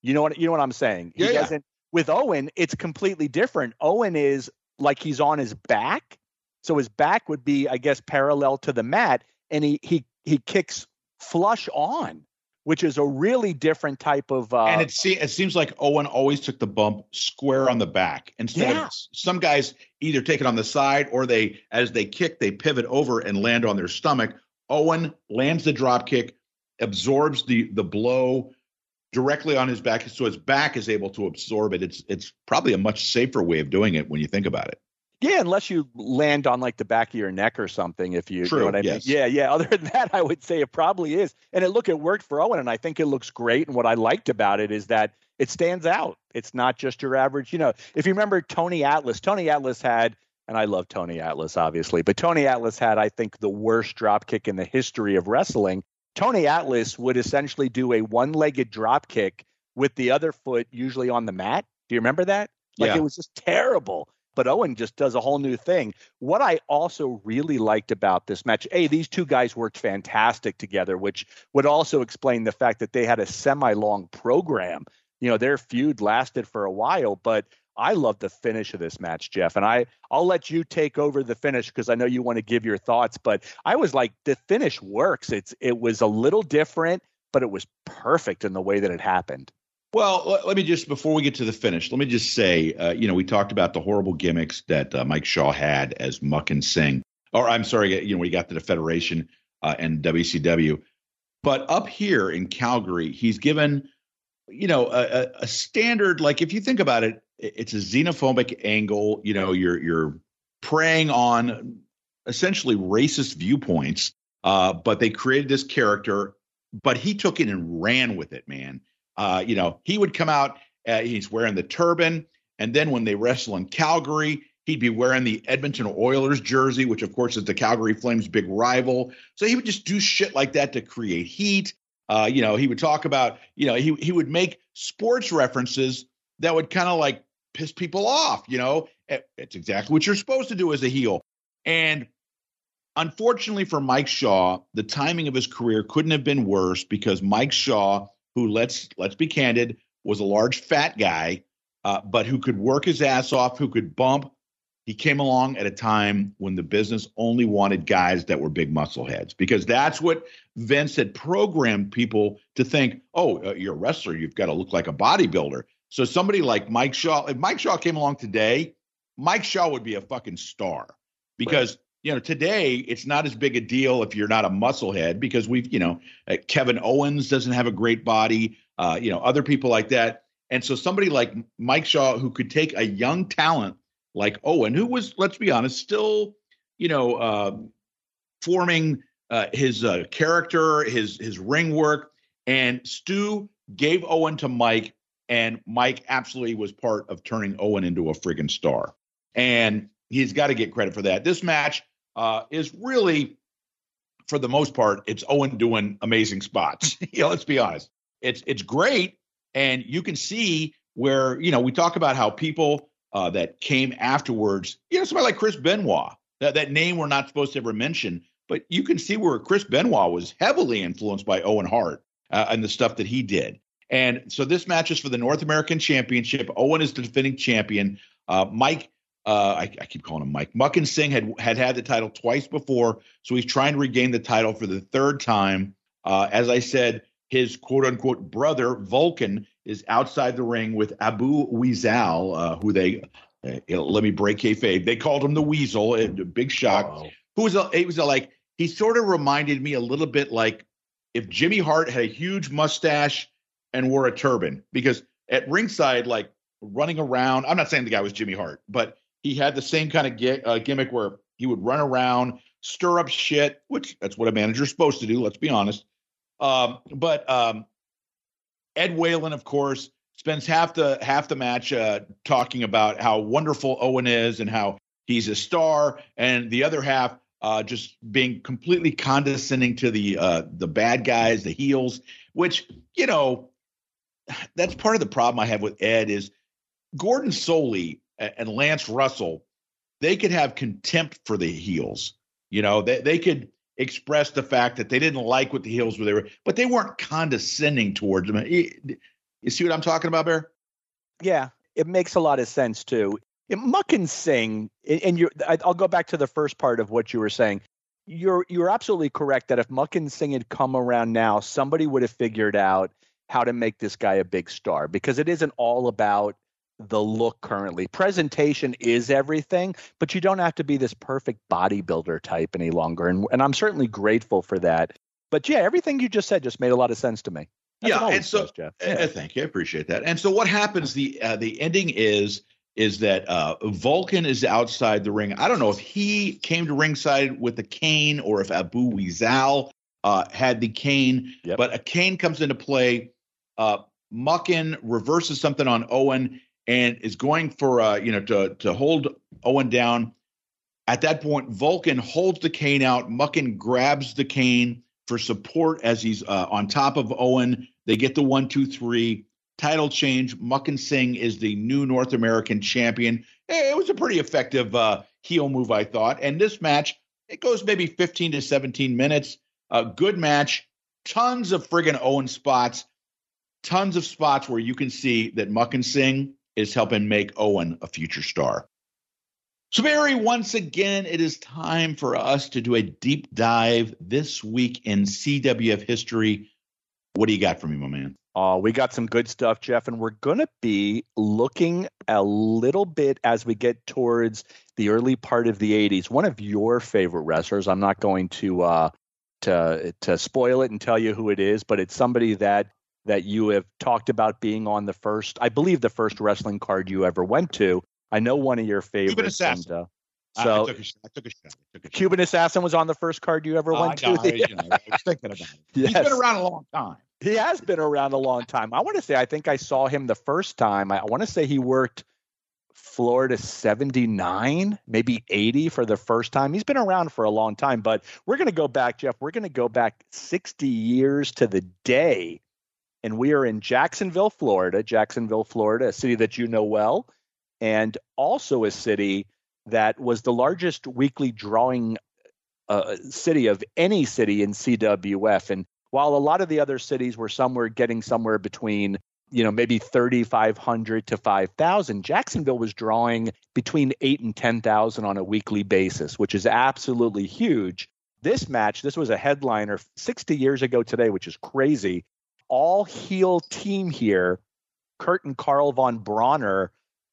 Speaker 2: You know what you know what I'm saying?
Speaker 1: He yeah, doesn't
Speaker 2: yeah. with Owen, it's completely different. Owen is like he's on his back. So his back would be, I guess, parallel to the mat, and he he he kicks flush on which is a really different type of. Uh,
Speaker 1: and it, se- it seems like Owen always took the bump square on the back instead yeah. of some guys either take it on the side or they, as they kick, they pivot over and land on their stomach. Owen lands the drop kick, absorbs the the blow directly on his back, so his back is able to absorb it. It's it's probably a much safer way of doing it when you think about it.
Speaker 2: Yeah, unless you land on like the back of your neck or something. If you,
Speaker 1: True,
Speaker 2: you know what I
Speaker 1: yes.
Speaker 2: mean. Yeah, yeah. Other than that, I would say it probably is. And it look, it worked for Owen, and I think it looks great. And what I liked about it is that it stands out. It's not just your average. You know, if you remember Tony Atlas, Tony Atlas had, and I love Tony Atlas obviously, but Tony Atlas had, I think, the worst drop kick in the history of wrestling. Tony Atlas would essentially do a one-legged drop kick with the other foot usually on the mat. Do you remember that? Like
Speaker 1: yeah.
Speaker 2: it was just terrible but Owen just does a whole new thing. What I also really liked about this match, A, these two guys worked fantastic together, which would also explain the fact that they had a semi long program. You know, their feud lasted for a while, but I love the finish of this match, Jeff. And I, I'll let you take over the finish because I know you want to give your thoughts. But I was like, the finish works. It's it was a little different, but it was perfect in the way that it happened.
Speaker 1: Well, let me just before we get to the finish, let me just say, uh, you know, we talked about the horrible gimmicks that uh, Mike Shaw had as Makhan Singh, or I'm sorry, you know, we got to the Federation uh, and WCW, but up here in Calgary, he's given, you know, a, a standard. Like if you think about it, it's a xenophobic angle. You know, you're you're preying on essentially racist viewpoints, uh, but they created this character, but he took it and ran with it, man uh, you know, he would come out, uh, he's wearing the turban. And then when they wrestle in Calgary, he'd be wearing the Edmonton Oilers jersey, which of course is the Calgary Flames' big rival. So he would just do shit like that to create heat. Uh, you know, he would talk about, you know, he he would make sports references that would kind of like piss people off. You know, it's exactly what you're supposed to do as a heel. And unfortunately for Mike Shaw, the timing of his career couldn't have been worse because Mike Shaw who let's let's be candid was a large fat guy, uh, but who could work his ass off, who could bump. He came along at a time when the business only wanted guys that were big muscle heads because that's what Vince had programmed people to think. Oh, uh, you're a wrestler, you've got to look like a bodybuilder. So somebody like Mike Shaw, if Mike Shaw came along today, Mike Shaw would be a fucking star because you know, today it's not as big a deal if you're not a musclehead because we've, you know, uh, Kevin Owens doesn't have a great body, uh, you know, other people like that. And so somebody like Mike Shaw, who could take a young talent like Owen, who was, let's be honest, still, you know, uh, forming his uh, character, his his ring work, and Stu gave Owen to Mike, and Mike absolutely was part of turning Owen into a friggin' star, and he's got to get credit for that. This match uh, is really, for the most part, it's Owen doing amazing spots. you know, let's be honest, it's it's great, and you can see where you know we talk about how people uh, that came afterwards, you know, somebody like Chris Benoit, that that name we're not supposed to ever mention but you can see where Chris Benoit was heavily influenced by Owen Hart uh, and the stuff that he did. And so this match is for the North American Championship. Owen is the defending champion. Uh, Mike, uh, I, I, keep calling him Mike. Makhan Singh had had had the title twice before, so he's trying to regain the title for the third time. Uh, as I said, his quote unquote brother Vulcan is outside the ring with Abu Wizal, uh, who they uh, let me break kayfabe. They called him the Weasel. A big shock. Oh. Who was a, it was a, like he sort of reminded me a little bit like if Jimmy Hart had a huge mustache and wore a turban, because at ringside, like running around, I'm not saying the guy was Jimmy Hart, but he had the same kind of uh, gimmick where he would run around, stir up shit, which that's what a manager's supposed to do. Let's be honest. Um, but um, Ed Whalen, of course, spends half the half the match uh, talking about how wonderful Owen is and how he's a star, and the other half uh, just being completely condescending to the uh, the bad guys, the heels, which you know that's part of the problem I have with Ed is Gordon Solie and Lance Russell, they could have contempt for the heels. You know, they they could express the fact that they didn't like what the heels were, they were, but they weren't condescending towards them. You see what I'm talking about, Bear?
Speaker 2: Yeah, it makes a lot of sense too. Makhan Singh, and you I'll go back to the first part of what you were saying. You're you're absolutely correct that if Makhan Singh had come around now, somebody would have figured out how to make this guy a big star because it isn't all about the look currently. Presentation is everything, but you don't have to be this perfect bodybuilder type any longer. And and I'm certainly grateful for that. But yeah, everything you just said just made a lot of sense to me.
Speaker 1: That's yeah, and so does, uh, yeah. thank you, I appreciate that. And so what happens? The uh, the ending is is that uh, Vulcan is outside the ring. I don't know if he came to ringside with a cane or if Abu Wizal uh, had the cane, yep. but a cane comes into play. Uh, Makhan reverses something on Owen and is going for uh, you know to to hold Owen down. At that point, Vulcan holds the cane out. Makhan grabs the cane for support as he's uh, on top of Owen. They get the one, two, three title change. Makhan Singh is the new North American champion. It was a pretty effective uh, heel move, I thought. And this match, it goes maybe 15 to 17 minutes. A good match. Tons of friggin' Owen spots. Tons of spots where you can see that Makhan Singh is helping make Owen a future star. So, Barry, once again, it is time for us to do a deep dive this week in CWF history. What do you got for me, my man?
Speaker 2: Uh, we got some good stuff, Jeff, and we're going to be looking a little bit as we get towards the early part of the 80s. One of your favorite wrestlers, I'm not going to uh, to to spoil it and tell you who it is, but it's somebody that that you have talked about being on the first, I believe, the first wrestling card you ever went to. I know one of your favorites.
Speaker 1: Cuban Assassin. And, uh,
Speaker 2: so I, took took a shot. I took a Cuban Assassin was on the first card you ever uh, went to. I,
Speaker 1: you know, I was thinking about it. Yes. He's been around a long time.
Speaker 2: He has been around a long time. I want to say I think I saw him the first time. I want to say he worked Florida 79, maybe 80 for the first time. He's been around for a long time, but we're going to go back, Jeff. We're going to go back 60 years to the day. And we are in Jacksonville, Florida. Jacksonville, Florida, a city that you know well, and also a city that was the largest weekly drawing uh, city of any city in CWF. And while a lot of the other cities were somewhere getting somewhere between you know maybe 3500 to 5000 jacksonville was drawing between 8 and 10000 on a weekly basis which is absolutely huge this match this was a headliner 60 years ago today which is crazy all heel team here kurt and carl von brauner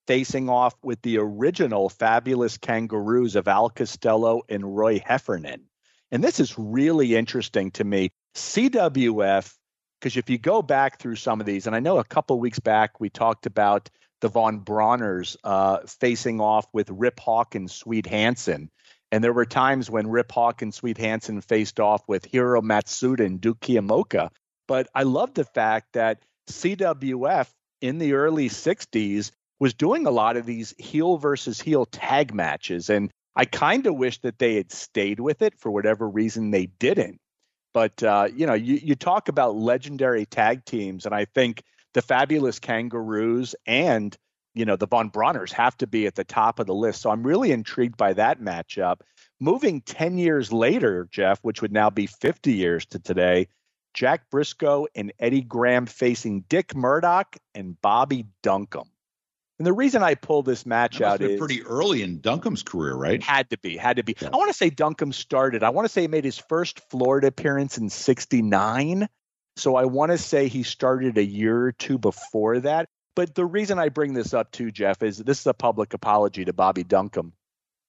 Speaker 2: facing off with the original fabulous kangaroos of al costello and roy heffernan and this is really interesting to me CWF, because if you go back through some of these, and I know a couple weeks back we talked about the Von Brauners uh, facing off with Rip Hawk and Swede Hanson. And there were times when Rip Hawk and Swede Hanson faced off with Hiro Matsuda and Duke Keomuka. But I love the fact that CWF in the early 60s was doing a lot of these heel versus heel tag matches. And I kind of wish that they had stayed with it for whatever reason they didn't. But, uh, you know, you, you talk about legendary tag teams, and I think the Fabulous Kangaroos and you know the von Brauners have to be at the top of the list. So I'm really intrigued by that matchup. Moving 10 years later, Jeff, which would now be 50 years to today, Jack Briscoe and Eddie Graham facing Dick Murdoch and Bobby Duncum. And the reason I pull this match out is
Speaker 1: pretty early in Duncum's career, right?
Speaker 2: Had to be, had to be. Yeah. I want to say Duncum started. I want to say he made his first Florida appearance in '69. So I want to say he started a year or two before that. But the reason I bring this up too, Jeff, is this is a public apology to Bobby Duncum,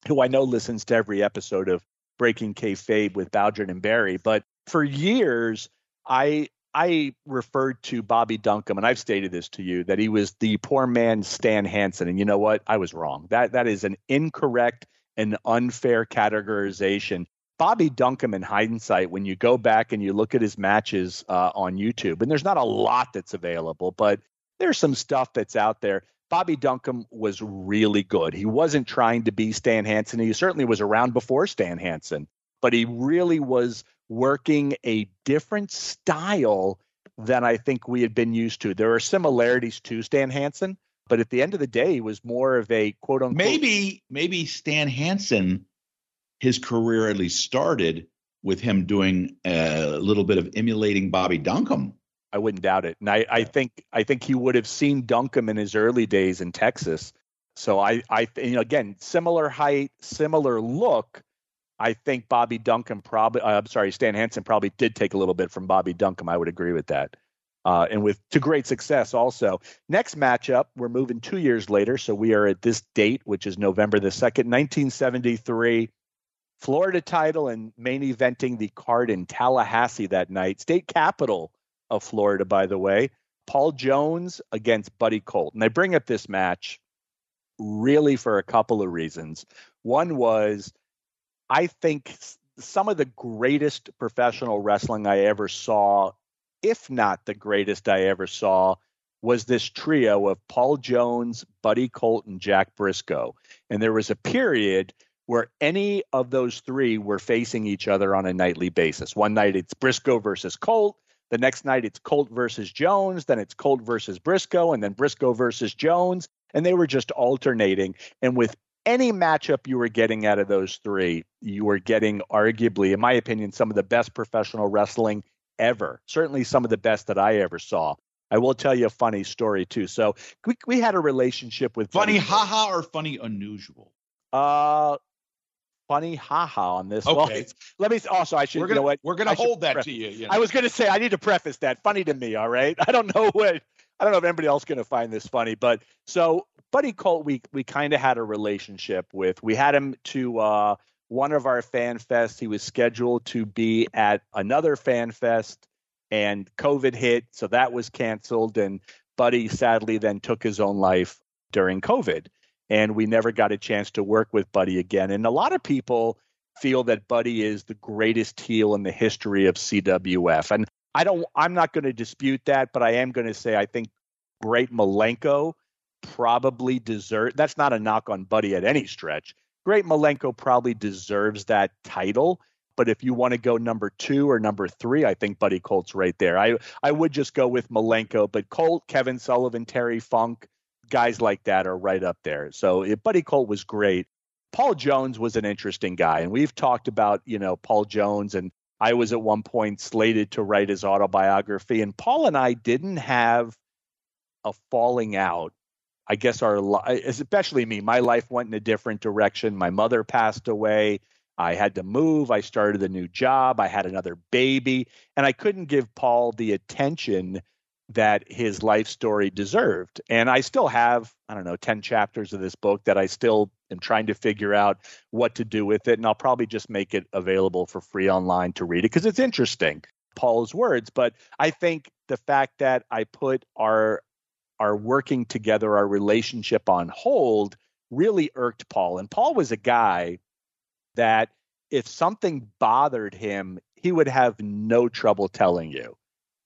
Speaker 2: who I know listens to every episode of Breaking Kayfabe with Bowdrin and Barry. But for years, I I referred to Bobby Duncum, and I've stated this to you that he was the poor man Stan Hansen. And you know what? I was wrong. That that is an incorrect and unfair categorization. Bobby Duncum, in hindsight, when you go back and you look at his matches uh, on YouTube, and there's not a lot that's available, but there's some stuff that's out there. Bobby Duncum was really good. He wasn't trying to be Stan Hansen. He certainly was around before Stan Hansen, but he really was working a different style than I think we had been used to. There are similarities to Stan Hansen, but at the end of the day, he was more of a quote unquote.
Speaker 1: Maybe, maybe Stan Hansen, his career at least started with him doing a little bit of emulating Bobby Duncum.
Speaker 2: I wouldn't doubt it. And I, I think I think he would have seen Duncum in his early days in Texas. So I I you know again similar height, similar look. I think Bobby Duncum probably uh, I'm sorry Stan Hansen probably did take a little bit from Bobby Duncum. I would agree with that. Uh, and with to great success also. Next matchup, we're moving two years later, so we are at this date, which is November the second, 1973. Florida title and main eventing the card in Tallahassee that night. State capital of Florida, by the way. Paul Jones against Buddy Colt. And I bring up this match really for a couple of reasons. One was I think some of the greatest professional wrestling I ever saw, if not the greatest I ever saw, was this trio of Paul Jones, Buddy Colt, and Jack Briscoe. And there was a period where any of those three were facing each other on a nightly basis. One night it's Briscoe versus Colt. The next night it's Colt versus Jones, then it's Colt versus Briscoe, and then Briscoe versus Jones. And they were just alternating. And with any matchup you were getting out of those three, you were getting arguably, in my opinion, some of the best professional wrestling ever. Certainly some of the best that I ever saw. I will tell you a funny story too. So we, we had a relationship with
Speaker 1: funny haha or funny unusual.
Speaker 2: Uh, funny haha on this.
Speaker 1: Okay. Well,
Speaker 2: let me also I should
Speaker 1: we're gonna,
Speaker 2: you know what
Speaker 1: we're gonna hold that to you. you know?
Speaker 2: I was gonna say I need to preface that. Funny to me, all right. I don't know what I don't know if anybody else gonna find this funny, but so Buddy Colt we we kind of had a relationship with. We had him to uh, one of our fan fests. He was scheduled to be at another fan fest and COVID hit, so that was canceled and Buddy sadly then took his own life during COVID and we never got a chance to work with Buddy again. And a lot of people feel that Buddy is the greatest heel in the history of CWF. And I don't I'm not going to dispute that, but I am going to say I think Great Malenko probably deserve that's not a knock on Buddy at any stretch. Great Malenko probably deserves that title. But if you want to go number two or number three, I think Buddy Colt's right there. I I would just go with Malenko, but Colt, Kevin Sullivan, Terry Funk, guys like that are right up there. So if Buddy Colt was great. Paul Jones was an interesting guy, and we've talked about you know Paul Jones, and I was at one point slated to write his autobiography, and Paul and I didn't have a falling out. I guess our especially me, my life went in a different direction. My mother passed away. I had to move. I started a new job. I had another baby, and I couldn't give Paul the attention that his life story deserved. And I still have, I don't know, 10 chapters of this book that I still am trying to figure out what to do with it. And I'll probably just make it available for free online to read it because it's interesting, Paul's words. But I think the fact that I put our our working together, our relationship on hold really irked Paul. And Paul was a guy that if something bothered him, he would have no trouble telling you.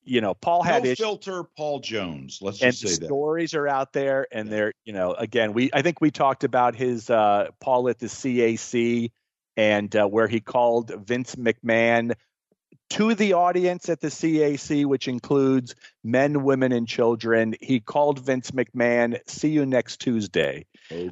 Speaker 2: You know, Paul had
Speaker 1: no filter. Paul Jones. Let's
Speaker 2: and
Speaker 1: just say that.
Speaker 2: stories are out there, and they're you know again we I think we talked about his uh, Paul at the CAC and uh, where he called Vince McMahon to the audience at the CAC, which includes men, women, and children. He called Vince McMahon, "See you next Tuesday,"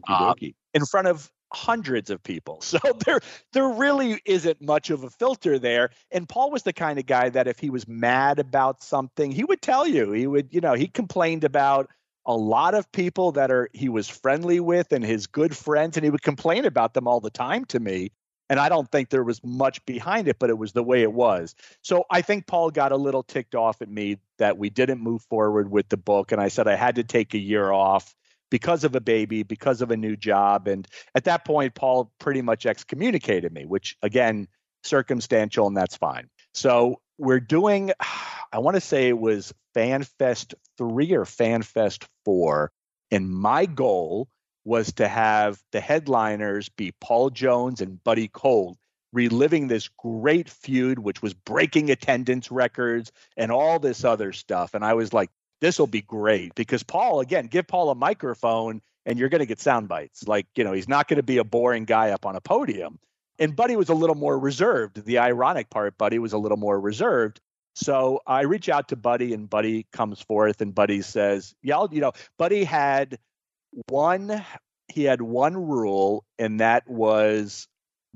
Speaker 2: Uh, in front of hundreds of people. So there there really isn't much of a filter there. And Paul was the kind of guy that if he was mad about something, he would tell you. He would, you know, he complained about a lot of people that are he was friendly with and his good friends and he would complain about them all the time to me. And I don't think there was much behind it, but it was the way it was. So I think Paul got a little ticked off at me that we didn't move forward with the book. And I said I had to take a year off because of a baby, because of a new job. And at that point, Paul pretty much excommunicated me, which again, circumstantial, and that's fine. So we're doing, I want to say it was FanFest 3 or FanFest 4. And my goal was to have the headliners be Paul Jones and Buddy Colt reliving this great feud, which was breaking attendance records and all this other stuff. And I was like, this will be great because Paul, again, give Paul a microphone and you're going to get sound bites. Like, you know, he's not going to be a boring guy up on a podium. And Buddy was a little more reserved. The ironic part, Buddy was a little more reserved. So I reach out to Buddy, and Buddy comes forth, and Buddy says, "Yeah, you know, Buddy had one. He had one rule, and that was,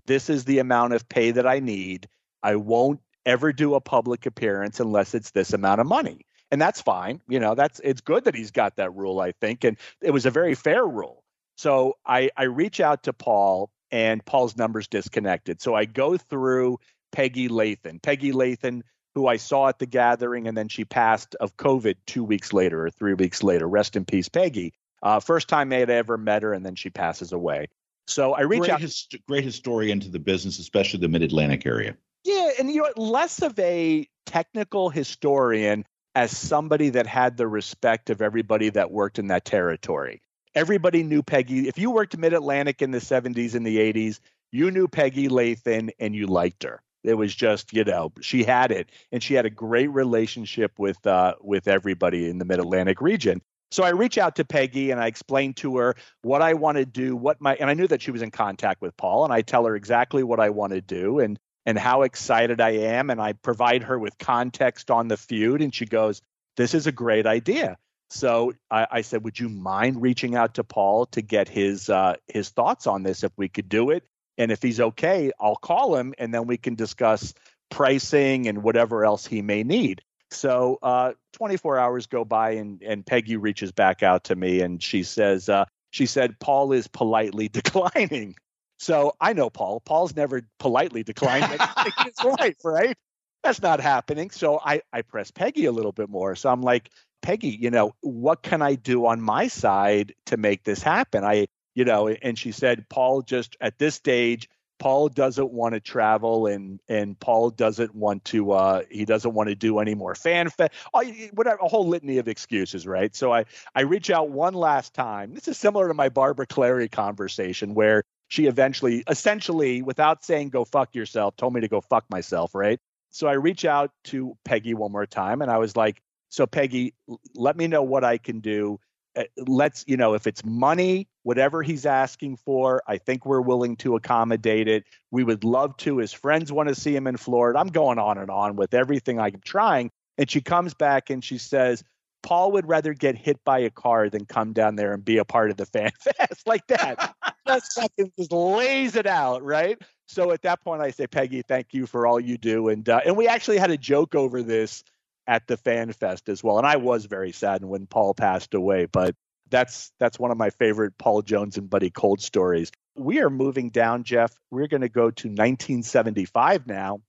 Speaker 2: this is the amount of pay that I need. I won't ever do a public appearance unless it's this amount of money." And that's fine. You know, that's it's good that he's got that rule, I think, and it was a very fair rule. So I I reach out to Paul, and Paul's number's disconnected. So I go through Peggy Lathan. Peggy Lathan who I saw at the gathering, and then she passed of COVID two weeks later or three weeks later. Rest in peace, Peggy. Uh, first time I had ever met her, and then she passes away. So I reach
Speaker 1: great,
Speaker 2: out.
Speaker 1: hist- great historian to the business, especially the Mid Atlantic area.
Speaker 2: Yeah, and you know, less of a technical historian as somebody that had the respect of everybody that worked in that territory. Everybody knew Peggy. If you worked Mid Atlantic in the 70s and the 80s, you knew Peggy Lathan and you liked her. It was just, you know, she had it, and she had a great relationship with uh, with everybody in the Mid Atlantic region. So I reach out to Peggy and I explain to her what I want to do, what my and I knew that she was in contact with Paul, and I tell her exactly what I want to do and and how excited I am, and I provide her with context on the feud, and she goes, "This is a great idea." So I, I said, "Would you mind reaching out to Paul to get his uh, his thoughts on this if we could do it?" And if he's okay, I'll call him and then we can discuss pricing and whatever else he may need. So uh, 24 hours go by and, and Peggy reaches back out to me and she says, uh, she said, Paul is politely declining. So I know Paul. Paul's never politely declined in his life, right? That's not happening. So I, I press Peggy a little bit more. So I'm like, Peggy, you know, what can I do on my side to make this happen? I, you know, and she said, Paul just at this stage, Paul doesn't want to travel and and Paul doesn't want to uh he doesn't want to do any more fan fest whatever a whole litany of excuses right? So I I reach out one last time. This is similar to my Barbara Clary conversation where she eventually essentially without saying go fuck yourself told me to go fuck myself right? So I reach out to Peggy one more time and I was like so Peggy let me know what I can do. Uh, let's you know if it's money whatever he's asking for i think we're willing to accommodate it. We would love to. His friends want to see him in florida. I'm going on and on with everything i'm trying. And she comes back and she says paul would rather get hit by a car than come down there and be a part of the fan fest like that. Just fucking just lays it out right? So at that point i say peggy thank you for all you do. And uh, and we actually had a joke over this at the fan fest as well. And I was very saddened when Paul passed away, but that's that's one of my favorite Paul Jones and Buddy Colt stories. We are moving down, Jeff. We're going to go to 1975 now.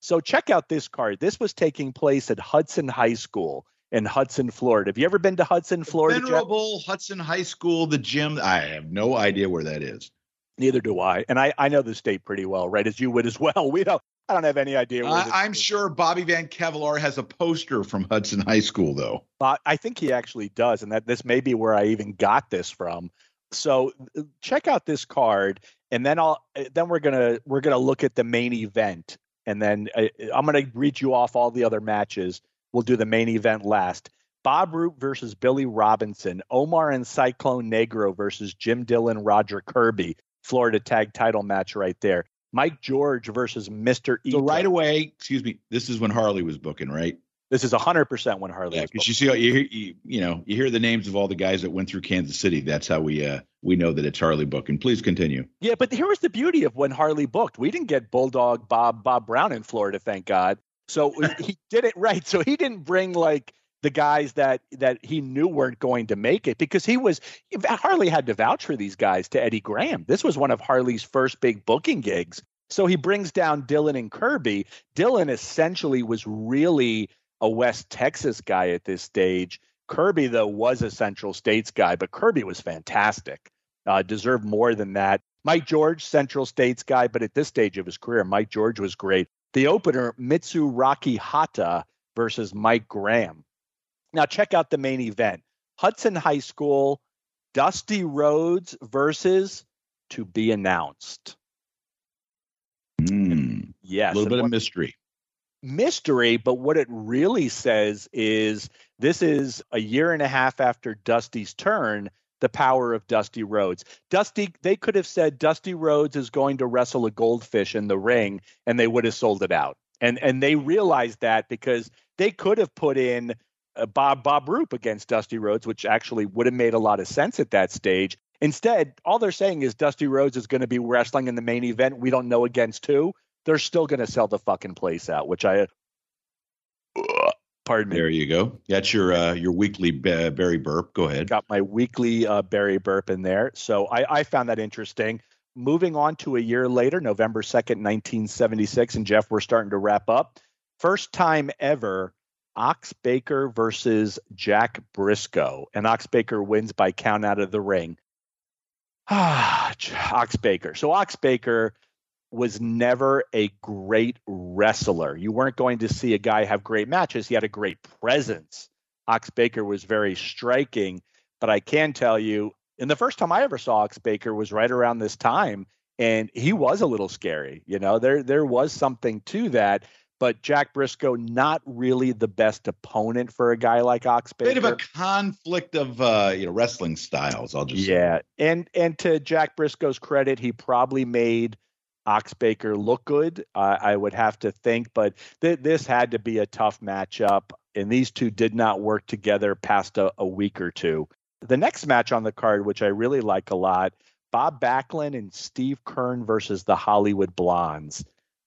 Speaker 2: So check out this card. This was taking place at Hudson High School in Hudson, Florida. Have you ever been to Hudson, Florida?
Speaker 1: Venerable Jeff? Hudson High School, the gym. I have no idea where that is.
Speaker 2: Neither do I. And I, I know the state pretty well, right? As you would as well. We don't I don't have any idea.
Speaker 1: Uh, I'm is. sure Bobby Van Kevelaar has a poster from Hudson High School, though.
Speaker 2: But I think he actually does, and that this may be where I even got this from. So uh, check out this card, and then I'll uh, then we're gonna we're gonna look at the main event, and then I, I'm gonna read you off all the other matches. We'll do the main event last. Bob Roop versus Billy Robinson, Omar and Cyclone Negro versus Jim Dillon, Roger Kirby, Florida tag title match right there. Mike George versus Mr.
Speaker 1: So right away, excuse me, this is when Harley was booking, right?
Speaker 2: This is 100% when Harley.
Speaker 1: Yeah, because you see, you hear, you, you know, you hear the names of all the guys that went through Kansas City. That's how we uh we know that it's Harley booking. Please continue.
Speaker 2: Yeah, but here was the beauty of when Harley booked. We didn't get Bulldog Bob Bob Brown in Florida, thank God. So he did it right. So he didn't bring like the guys that that he knew weren't going to make it because he was Harley had to vouch for these guys to Eddie Graham. This was one of Harley's first big booking gigs. So he brings down Dillon and Kirby. Dillon essentially was really a West Texas guy at this stage. Kirby, though, was a Central States guy, but Kirby was fantastic. Uh, deserved more than that. Mike George, Central States guy, but at this stage of his career, Mike George was great. The opener, Mitsuraki Hata versus Mike Graham. Now, check out the main event Hudson High School, Dusty Rhodes versus to be announced.
Speaker 1: Mm,
Speaker 2: yes.
Speaker 1: A little bit what, of mystery
Speaker 2: mystery, but what it really says is this is a year and a half after Dusty's turn, the power of Dusty Rhodes. Dusty, they could have said Dusty Rhodes is going to wrestle a goldfish in the ring, and they would have sold it out. And and they realized that because they could have put in Bob Bob Roop against Dusty Rhodes, which actually would have made a lot of sense at that stage. Instead, all they're saying is Dusty Rhodes is going to be wrestling in the main event. We don't know against who they're still going to sell the fucking place out, which I. Uh, pardon me.
Speaker 1: There you go. That's your uh, your weekly Barry burp. Go ahead.
Speaker 2: Got my weekly uh, Barry burp in there. So I, I found that interesting. Moving on to a year later, November 2nd, 1976. And Jeff, we're starting to wrap up. First time ever, Ox Baker versus Jack Briscoe. And Ox Baker wins by count out of the ring. Ah, Ox Baker. So Ox Baker was never a great wrestler. You weren't going to see a guy have great matches. He had a great presence. Ox Baker was very striking, but I can tell you, and the first time I ever saw Ox Baker was right around this time, and he was a little scary. You know, there there was something to that. But Jack Briscoe, not really the best opponent for a guy like Ox Baker.
Speaker 1: Bit of a conflict of uh, you know wrestling styles. I'll just
Speaker 2: yeah, say. and and to Jack Briscoe's credit, he probably made Ox Baker look good. Uh, I would have to think, but th- this had to be a tough matchup, and these two did not work together past a, a week or two. The next match on the card, which I really like a lot, Bob Backlund and Steve Keirn versus the Hollywood Blondes.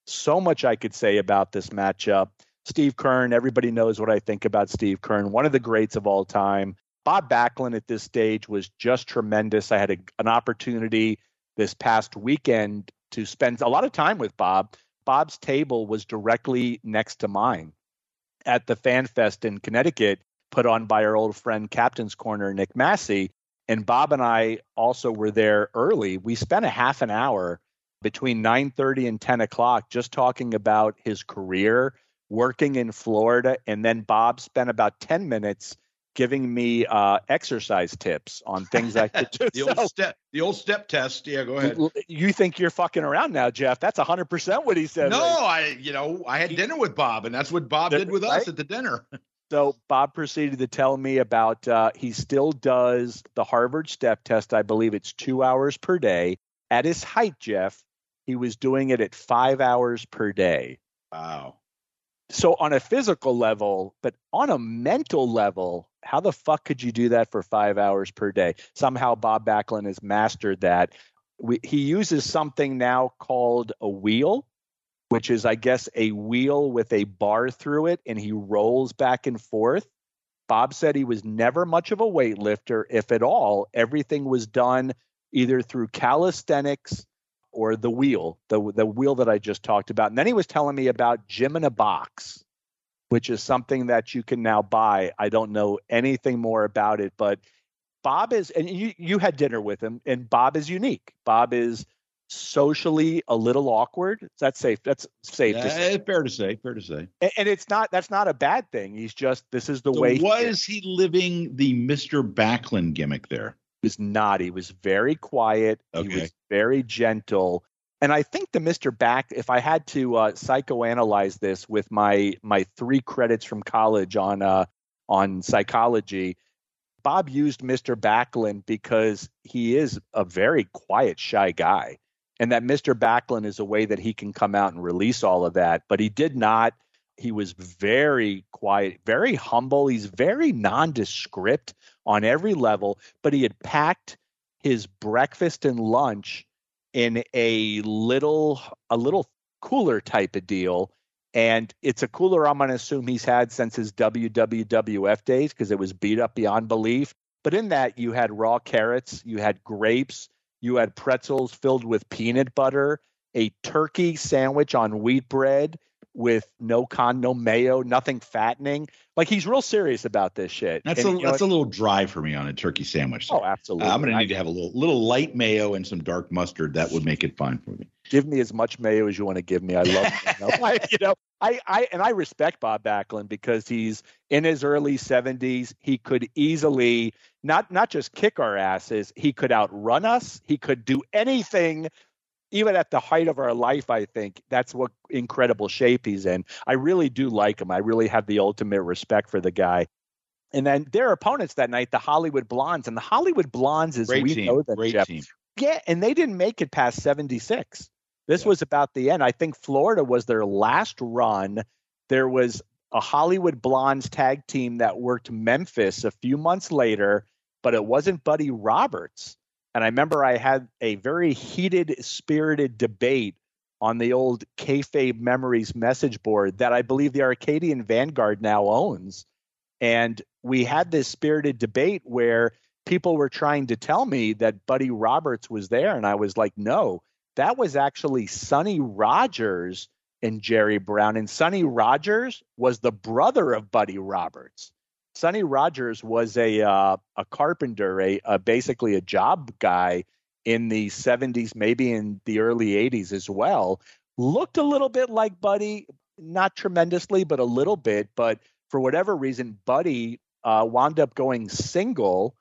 Speaker 2: So much I could say about this matchup. Steve Keirn, everybody knows what I think about Steve Keirn, one of the greats of all time. Bob Backlund at this stage was just tremendous. I had a, an opportunity this past weekend to spend a lot of time with Bob. Bob's table was directly next to mine at the Fan Fest in Connecticut, put on by our old friend Captain's Corner, Nick Massey. And Bob and I also were there early. We spent a half an hour between 9:30 and 10 o'clock just talking about his career working in Florida. And then Bob spent about 10 minutes giving me uh, exercise tips on things I could do.
Speaker 1: the old step, the old step test. Yeah, go ahead.
Speaker 2: You think you're fucking around now, Jeff? That's hundred percent what he said.
Speaker 1: No, right? I, you know, I had dinner with Bob, and that's what Bob did with right? us at the dinner.
Speaker 2: So Bob proceeded to tell me about uh, he still does the Harvard step test. I believe it's two hours per day. At his height, Jeff, he was doing it at five hours per day.
Speaker 1: Wow.
Speaker 2: So on a physical level, but on a mental level, how the fuck could you do that for five hours per day? Somehow Bob Backlund has mastered that. We, he uses something now called a wheel, which is, I guess, a wheel with a bar through it, and he rolls back and forth. Bob said he was never much of a weightlifter, if at all. Everything was done either through calisthenics or the wheel, the the wheel that I just talked about. And then he was telling me about Gym in a Box, which is something that you can now buy. I don't know anything more about it, but Bob is, and you, you had dinner with him, and Bob is unique. Bob is socially a little awkward. That's safe? That's safe
Speaker 1: yeah,
Speaker 2: to say.
Speaker 1: Eh, fair to say. Fair to say.
Speaker 2: And, and, it's not. That's not a bad thing. He's just. This is the
Speaker 1: so
Speaker 2: way.
Speaker 1: Was he, he living the Mister Backlund gimmick there?
Speaker 2: He was not. He was very quiet.
Speaker 1: Okay.
Speaker 2: He was very gentle. And I think the Mr. Back, if I had to uh, psychoanalyze this with my my three credits from college on uh, on psychology, Bob used Mr. Backlund because he is a very quiet, shy guy. And that Mr. Backlund is a way that he can come out and release all of that. But he did not. He was very quiet, very humble. He's very nondescript on every level, but he had packed his breakfast and lunch in a little a little cooler type of deal. And it's a cooler i'm going to assume he's had since his WWWF days because it was beat up beyond belief. But in that you had raw carrots you had grapes you had pretzels filled with peanut butter a turkey sandwich on wheat bread with no con, no mayo, nothing fattening. Like he's real serious about this shit.
Speaker 1: That's
Speaker 2: And,
Speaker 1: a
Speaker 2: you know,
Speaker 1: that's a little dry for me on a turkey sandwich.
Speaker 2: oh, absolutely.
Speaker 1: Uh, I'm going to need to have a little little light mayo and some dark mustard. That would make it fine for me.
Speaker 2: give me as much mayo as you want to give me. I love you know, I, you know I, I and I respect Bob Backlund because he's in his early 70s. He could easily not not just kick our asses, he could outrun us. He could do anything even at the height of our life, I think that's what incredible shape he's in. I really do like him. I really have the ultimate respect for the guy. And then their opponents that night, the Hollywood Blondes, and the Hollywood Blondes,
Speaker 1: Great
Speaker 2: we
Speaker 1: team.
Speaker 2: know them,
Speaker 1: Great
Speaker 2: Jeff,
Speaker 1: team.
Speaker 2: yeah, and they didn't make it past 76. This
Speaker 1: Yeah.
Speaker 2: was about the end. I think Florida was their last run. There was a Hollywood Blondes tag team that worked Memphis a few months later, but it wasn't Buddy Roberts. And I remember I had a very heated, spirited debate on the old kayfabe memories message board that I believe the Arcadian Vanguard now owns. And we had this spirited debate where people were trying to tell me that Buddy Roberts was there. And I was like, no, that was actually Sonny Rogers and Jerry Brown. And Sonny Rogers was the brother of Buddy Roberts. Sonny Rogers was a uh, a carpenter, a, a basically a job guy in the 70s, maybe in the early 80s as well. Looked a little bit like Buddy, not tremendously, but a little bit. But for whatever reason, Buddy uh, wound up going single.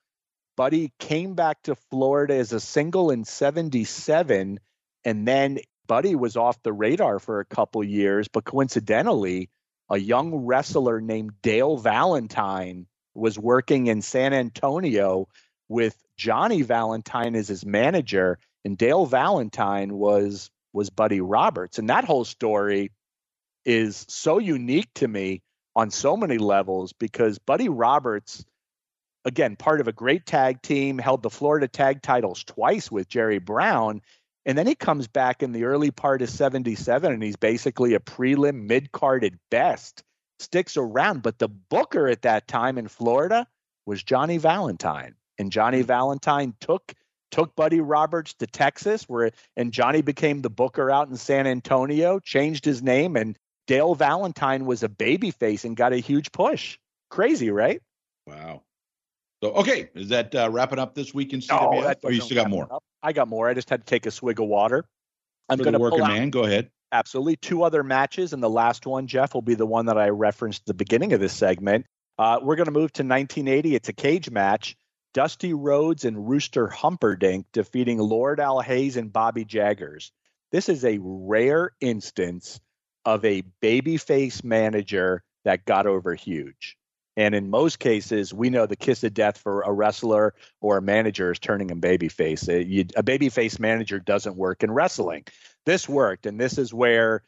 Speaker 2: Buddy came back to Florida as a single in 77. And then Buddy was off the radar for a couple years. But coincidentally, a young wrestler named Dale Valentine was working in San Antonio with Johnny Valentine as his manager. And Dale Valentine was was Buddy Roberts. And that whole story is so unique to me on so many levels because Buddy Roberts, again, part of a great tag team, held the Florida tag titles twice with Jerry Brown. And then he comes back in the early part of 77 and he's basically a prelim mid card at best, sticks around. But the booker at that time in Florida was Johnny Valentine. And Johnny mm-hmm. Valentine took took Buddy Roberts to Texas, where and Johnny became the booker out in San Antonio, changed his name, and Dale Valentine was a babyface and got a huge push. Crazy, right?
Speaker 1: Wow. So okay, is that uh, wrapping up this week in
Speaker 2: No,
Speaker 1: CWF?
Speaker 2: that
Speaker 1: or you still got more?
Speaker 2: up. I got more. I just had to take a swig of water. I'm going to pull out
Speaker 1: man, go ahead.
Speaker 2: absolutely two other matches, and the last one, Jeff, will be the one that I referenced at the beginning of this segment. Uh, we're going to move to 1980. It's a cage match. Dusty Rhodes and Rooster Humperdink defeating Lord Al Hayes and Bobby Jaggers. This is a rare instance of a babyface manager that got over huge. And in most cases, we know the kiss of death for a wrestler or a manager is turning him babyface. Uh, you- A babyface manager doesn't work in wrestling. This worked, and this is where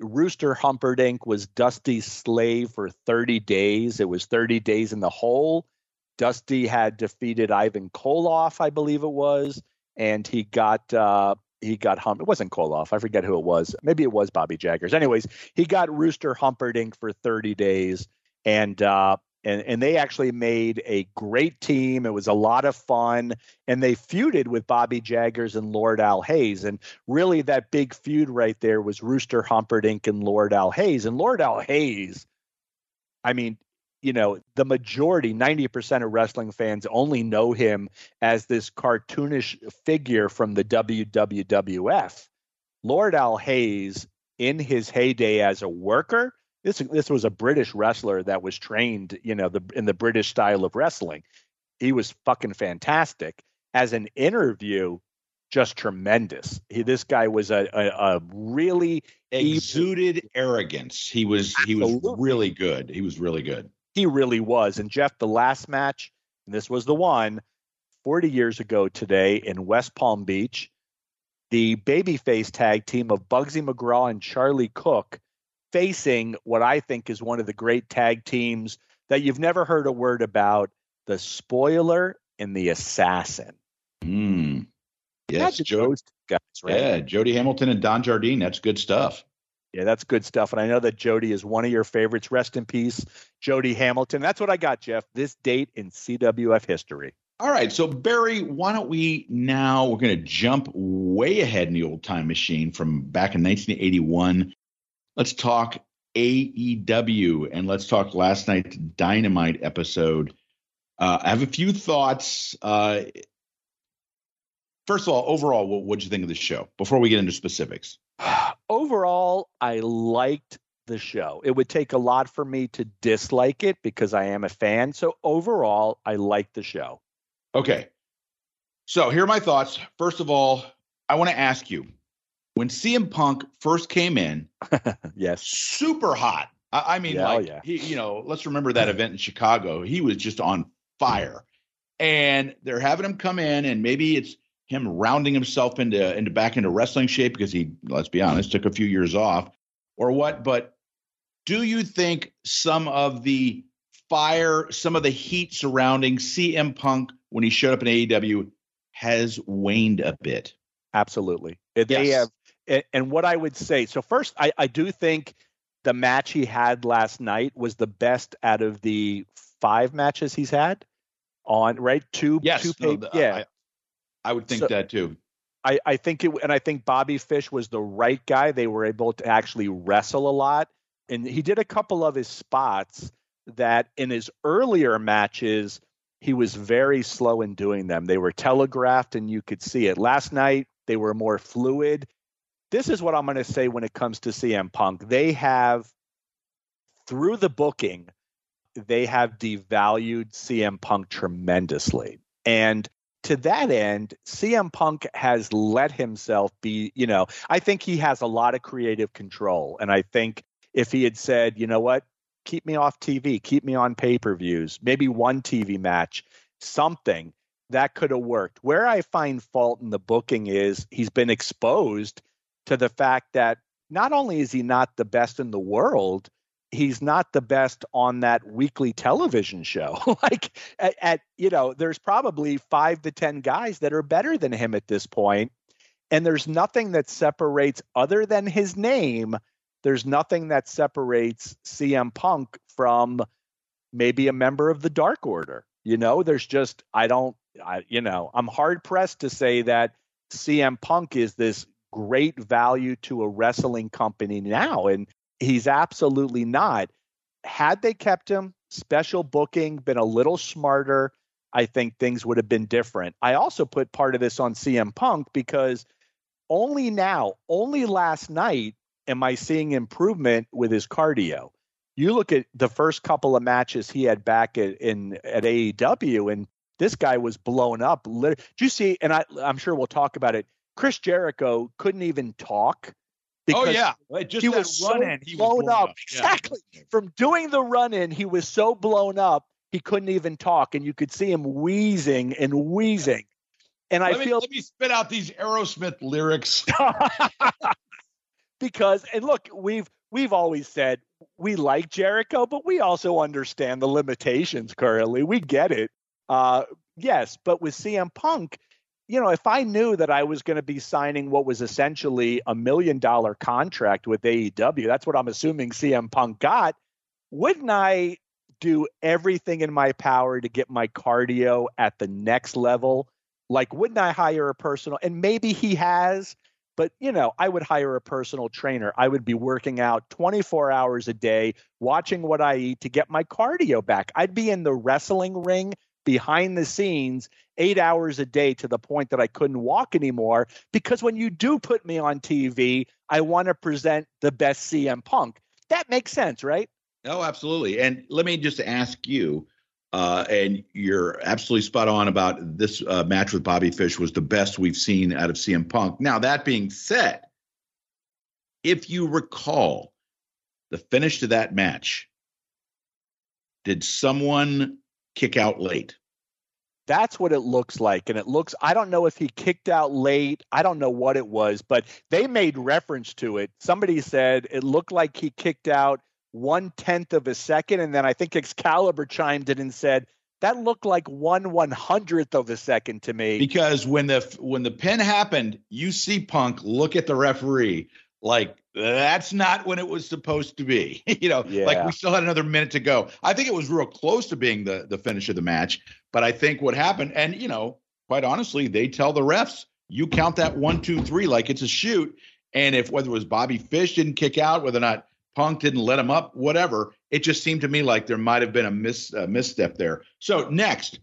Speaker 2: Rooster Humperdink was Dusty's slave for 30 days. It was 30 days in the hole. Dusty had defeated Ivan Koloff, I believe it was, and he got uh, he got hum. It wasn't Koloff. I forget who it was. Maybe it was Bobby Jaggers. Anyways, he got Rooster Humperdink for 30 days, and uh, and and they actually made a great team. It was a lot of fun, and they feuded with Bobby Jaggers and Lord Al Hayes. And really, that big feud right there was Rooster Humperdink and Lord Al Hayes. And Lord Al Hayes, I mean, you know, the majority, 90% of wrestling fans only know him as this cartoonish figure from the WWF. Lord Al Hayes, in his heyday as a worker, this this was a British wrestler that was trained, you know, the in the British style of wrestling. He was fucking fantastic. as an interview, just tremendous. He, this guy was a, a, a really
Speaker 1: exuded arrogance. He was Absolutely. he was really good. He was really good.
Speaker 2: He really was. And Jeff, the last match, and this was the one, 40 years ago today in West Palm Beach, the babyface tag team of Bugsy McGraw and Charlie Cook facing what I think is one of the great tag teams that you've never heard a word about the spoiler and the assassin.
Speaker 1: Mm. Yes,
Speaker 2: Joe, guys, right?
Speaker 1: Yeah, Jody Hamilton and Don Jardine. That's good stuff.
Speaker 2: Yeah, that's good stuff. And I know that Jody is one of your favorites. Rest in peace, Jody Hamilton. That's what I got, Jeff. This date in CWF history.
Speaker 1: All right. So, Barry, why don't we now? We're going to jump way ahead in the old time machine from back in 1981. Let's talk AEW and let's talk last night's Dynamite episode. Uh, I have a few thoughts. Uh, first of all, overall, what did you think of the show before we get into specifics?
Speaker 2: overall, I liked the show. It would take a lot for me to dislike it because I am a fan. So overall, I liked the show.
Speaker 1: Okay. So here are my thoughts. First of all, I want to ask you when CM Punk first came in,
Speaker 2: yes,
Speaker 1: super hot. I, I mean, yeah, oh, like, yeah. he, you know, let's remember that event in Chicago. He was just on fire. And they're having him come in, and maybe it's him rounding himself into into back into wrestling shape because he, let's be honest, took a few years off, or what. But do you think some of the fire, some of the heat surrounding CM Punk when he showed up in AEW has waned a bit?
Speaker 2: Absolutely. Yes. They have and what I would say, so first, I, I do think the match he had last night was the best out of the five matches he's had on right? Two
Speaker 1: yes
Speaker 2: two
Speaker 1: no, yeah. I, I, would think so, that too.
Speaker 2: I, I think it and I think Bobby Fish was the right guy. They were able to actually wrestle a lot. And he did a couple of his spots that in his earlier matches he was very slow in doing them. They were telegraphed and you could see it. Last night they were more fluid this is what I'm going to say when it comes to CM Punk. They have, through the booking, they have devalued CM Punk tremendously. And to that end, CM Punk has let himself be, you know, I think he has a lot of creative control. And I think if he had said, you know what, keep me off TV, keep me on pay per views, maybe one TV match, something that could have worked. Where I find fault in the booking is he's been exposed to the fact that not only is he not the best in the world, he's not the best on that weekly television show. like at, at, you know, there's probably five to ten guys that are better than him at this point, and there's nothing that separates other than his name. There's nothing that separates CM Punk from maybe a member of the Dark Order. You know, there's just I don't, I you know, I'm hard pressed to say that CM Punk is this great value to a wrestling company now. And he's absolutely not. Had they kept him, special booking, been a little smarter, I think things would have been different. I also put part of this on CM Punk because only now, only last night, am I seeing improvement with his cardio. You look at the first couple of matches he had back at, in at AEW, and this guy was blown up. Did you see? And I, I'm sure we'll talk about it. Chris Jericho couldn't even talk.
Speaker 1: oh yeah,
Speaker 2: just he was so blown, blown up. up. Exactly yeah. from doing the run in, he was so blown up he couldn't even talk, and you could see him wheezing and wheezing. And
Speaker 1: let
Speaker 2: I
Speaker 1: me,
Speaker 2: feel
Speaker 1: let me spit out these Aerosmith lyrics
Speaker 2: because and look, we've we've always said we like Jericho, but we also understand the limitations currently. We get it. Uh, yes, but with CM Punk, you know, if I knew that I was going to be signing what was essentially a million dollar contract with AEW, that's what I'm assuming CM Punk got, wouldn't I do everything in my power to get my cardio at the next level? Like, wouldn't I hire a personal? And maybe he has, but you know, I would hire a personal trainer. I would be working out 24 hours a day, watching what I eat to get my cardio back. I'd be in the wrestling ring behind the scenes eight hours a day to the point that I couldn't walk anymore. Because when you do put me on TV, I want to present the best CM Punk. That makes sense, right?
Speaker 1: Oh, absolutely. And let me just ask you Uh, and you're absolutely spot on about this uh, match with Bobby Fish was the best we've seen out of CM Punk. Now, that being said, if you recall the finish to that match, did someone kick out late?
Speaker 2: That's what it looks like. And it looks, I don't know if he kicked out late. I don't know what it was, but they made reference to it. Somebody said it looked like he kicked out one tenth of a second. And then I think Excalibur chimed in and said, that looked like one one hundredth of a second to me.
Speaker 1: Because when the when the pin happened, you see Punk look at the referee like that's not when it was supposed to be. you know, yeah. like we still had another minute to go. I think it was real close to being the the finish of the match, but I think what happened, and you know, quite honestly, they tell the refs you count that one, two, three like it's a shoot. And if whether it was Bobby Fish didn't kick out, whether or not Punk didn't let him up, whatever, it just seemed to me like there might have been a mis uh, misstep there. So next,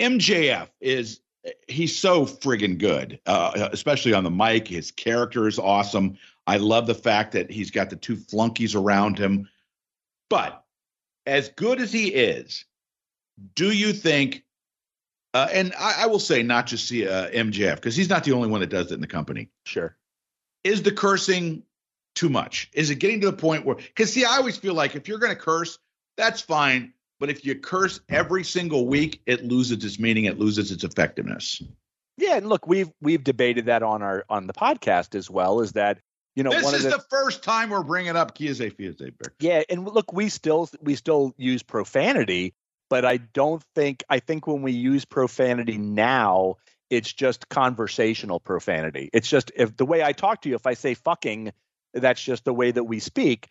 Speaker 1: MJF is he's so friggin' good, uh, especially on the mic. His character is awesome. I love the fact that he's got the two flunkies around him. But as good as he is, do you think? Uh, and I, I, will say, not just see uh, MJF because he's not the only one that does it in the company.
Speaker 2: Sure.
Speaker 1: Is the cursing too much? Is it getting to the point where? Because see, I always feel like if you're going to curse, that's fine. But if you curse every single week, it loses its meaning. It loses its effectiveness.
Speaker 2: Yeah, and look, we've we've debated that on our on the podcast as well. Is that you know
Speaker 1: this is
Speaker 2: the,
Speaker 1: the, first time we're bringing up Kiese Fiese.
Speaker 2: Yeah, and look, we still we still use profanity, but I don't think I think when we use profanity now, it's just conversational profanity. It's just if the way I talk to you, if I say fucking, that's just the way that we speak.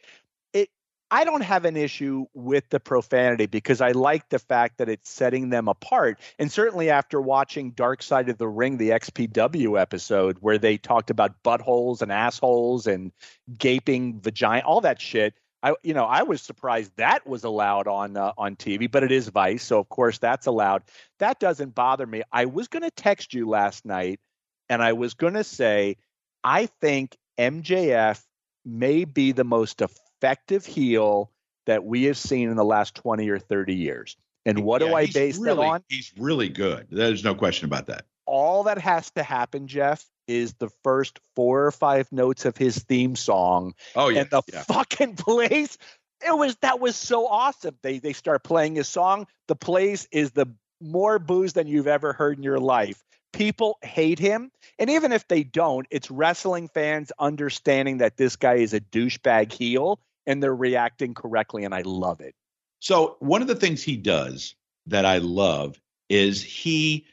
Speaker 2: I don't have an issue with the profanity because I like the fact that it's setting them apart. And certainly after watching Dark Side of the Ring, the XPW episode where they talked about buttholes and assholes and gaping vagina, all that shit. I, you know, I was surprised that was allowed on uh, on TV, but it is Vice, so of course that's allowed. That doesn't bother me. I was going to text you last night, and I was going to say, I think MJF may be the most effective heel that we have seen in the last 20 or 30 years. And what yeah, do I base
Speaker 1: really,
Speaker 2: that on?
Speaker 1: He's really good. There's no question about that.
Speaker 2: All that has to happen, Jeff, is the first four or five notes of his theme song.
Speaker 1: Oh yeah,
Speaker 2: and the
Speaker 1: yeah.
Speaker 2: fucking place. It was that was so awesome. They they start playing his song. The place is the more booze than you've ever heard in your life. People hate him, and even if they don't, it's wrestling fans understanding that this guy is a douchebag heel and they're reacting correctly, and I love it.
Speaker 1: So one of the things he does that I love is he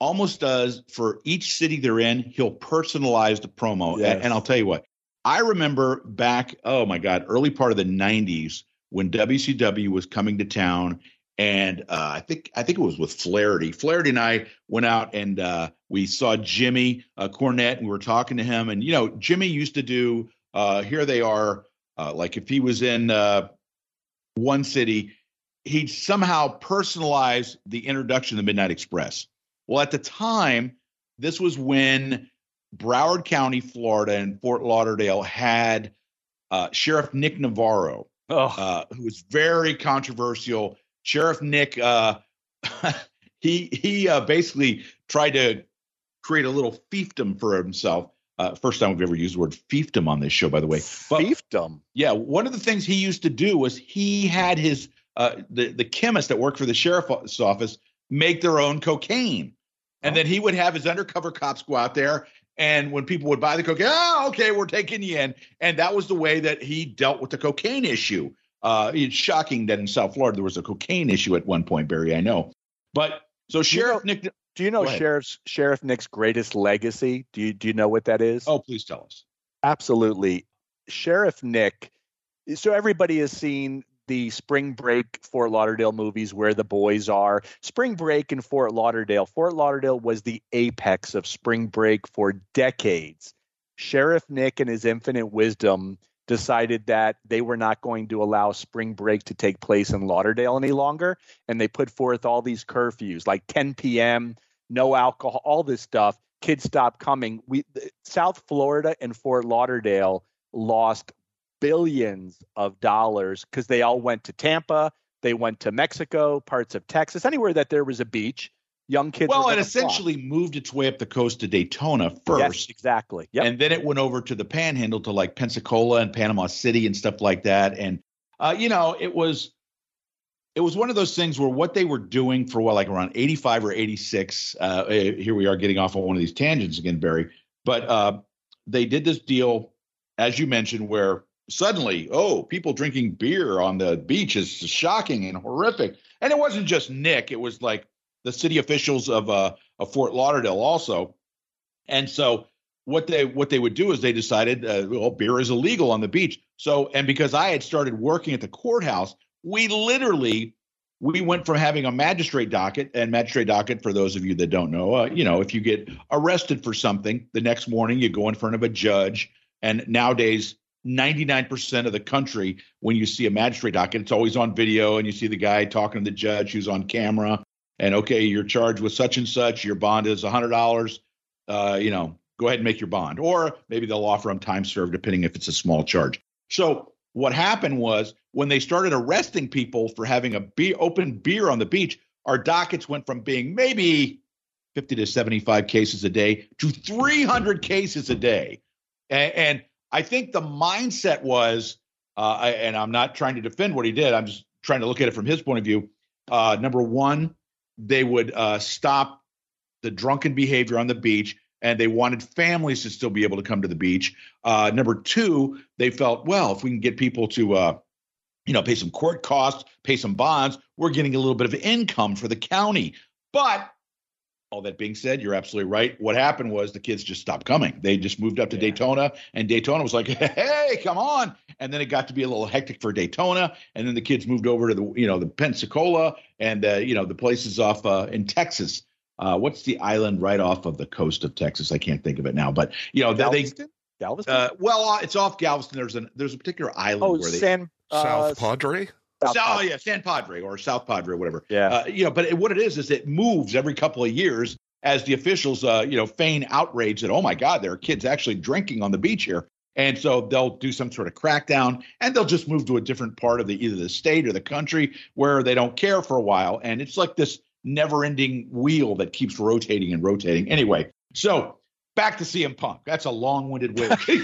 Speaker 1: almost does for each city they're in, he'll personalize the promo. Yes. And, and, I'll tell you what, I remember back, oh my God, early part of the 90s when WCW was coming to town. And uh, I think I think it was with Flaherty. Flaherty and I went out and uh, we saw Jimmy uh, Cornette and we were talking to him. And you know, Jimmy used to do. Uh, here they are uh, like if he was in uh, one city, he'd somehow personalize the introduction of the Midnight Express. Well, at the time, this was when Broward County, Florida, and Fort Lauderdale had uh, Sheriff Nick Navarro, oh. who was very controversial. Sheriff Nick, uh, he he uh, basically tried to create a little fiefdom for himself uh, first time we've ever used the word fiefdom on this show, by the way.
Speaker 2: But, fiefdom.
Speaker 1: Yeah, one of the things he used to do was he had his uh, the the chemist that worked for the sheriff's office make their own cocaine, and oh. then he would have his undercover cops go out there. And when people would buy the cocaine, oh, okay, we're taking you in. And that was the way that he dealt with the cocaine issue. Uh, it's shocking that in South Florida there was a cocaine issue at one point, Barry. I know, but so Sheriff you know, Nick
Speaker 2: do you know Sheriff Sheriff Nick's greatest legacy? Do you do you know what that is?
Speaker 1: Oh, please tell us.
Speaker 2: Absolutely. Sheriff Nick. So everybody has seen the Spring Break Fort Lauderdale movies where the boys are. Spring Break in Fort Lauderdale. Fort Lauderdale was the apex of Spring Break for decades. Sheriff Nick and his infinite wisdom decided that they were not going to allow spring break to take place in Lauderdale any longer. And they put forth all these curfews like 10 p.m., no alcohol, all this stuff. Kids stopped coming. We South Florida and Fort Lauderdale lost billions of dollars because they all went to Tampa. They went to Mexico, parts of Texas, anywhere that there was a beach. Young kids.
Speaker 1: Well, it essentially flock. moved its way up the coast to Daytona first. Yes,
Speaker 2: exactly.
Speaker 1: Yep. And then it went over to the Panhandle to like Pensacola and Panama City and stuff like that. And uh, you know, it was it was one of those things where what they were doing for what like around 85 or 86 uh, eh, here we are getting off on one of these tangents again barry but uh, they did this deal as you mentioned where suddenly oh people drinking beer on the beach is shocking and horrific and it wasn't just nick it was like the city officials of uh, of fort lauderdale also. And so what they what they would do is they decided uh, well beer is illegal on the beach. So and because i had started working at the courthouse we literally we went from having a magistrate docket and magistrate docket for those of you that don't know uh, you know if you get arrested for something the next morning you go in front of a judge and nowadays 99% of the country when you see a magistrate docket it's always on video and you see the guy talking to the judge who's on camera and okay you're charged with such and such your bond is $100 uh, you know go ahead and make your bond or maybe they'll offer them time served depending if it's a small charge so what happened was when they started arresting people for having a be- open beer on the beach, our dockets went from being maybe 50 to 75 cases a day to 300 cases a day. And, and I think the mindset was, uh, and I'm not trying to defend what he did, I'm just trying to look at it from his point of view. Uh, number one, they would uh, stop the drunken behavior on the beach and they wanted families to still be able to come to the beach. Uh, number two, they felt, well, if we can get people to, uh, you know, pay some court costs, pay some bonds, we're getting a little bit of income for the county. But all that being said, you're absolutely right. What happened was the kids just stopped coming. They just moved up to yeah. Daytona, and Daytona was like, "Hey, come on!" And then it got to be a little hectic for Daytona, and then the kids moved over to the, you know, the Pensacola and uh, you know the places off uh, in Texas uh, what's the island right off of the coast of Texas? I can't think of it now, but you know
Speaker 2: Galveston. They,
Speaker 1: Galveston. Uh, well, uh, it's off Galveston. There's a there's a particular island
Speaker 2: oh,
Speaker 1: where they
Speaker 2: San
Speaker 3: uh, South Padre.
Speaker 1: South oh yeah, San Padre or South Padre, whatever.
Speaker 2: Yeah.
Speaker 1: Uh, you know, but it, what it is is it moves every couple of years as the officials, uh, you know, feign outrage that oh my God, there are kids actually drinking on the beach here. And so they'll do some sort of crackdown and they'll just move to a different part of the either the state or the country where they don't care for a while. And it's like this never ending wheel that keeps rotating and rotating. Anyway, so back to CM Punk. That's a long winded way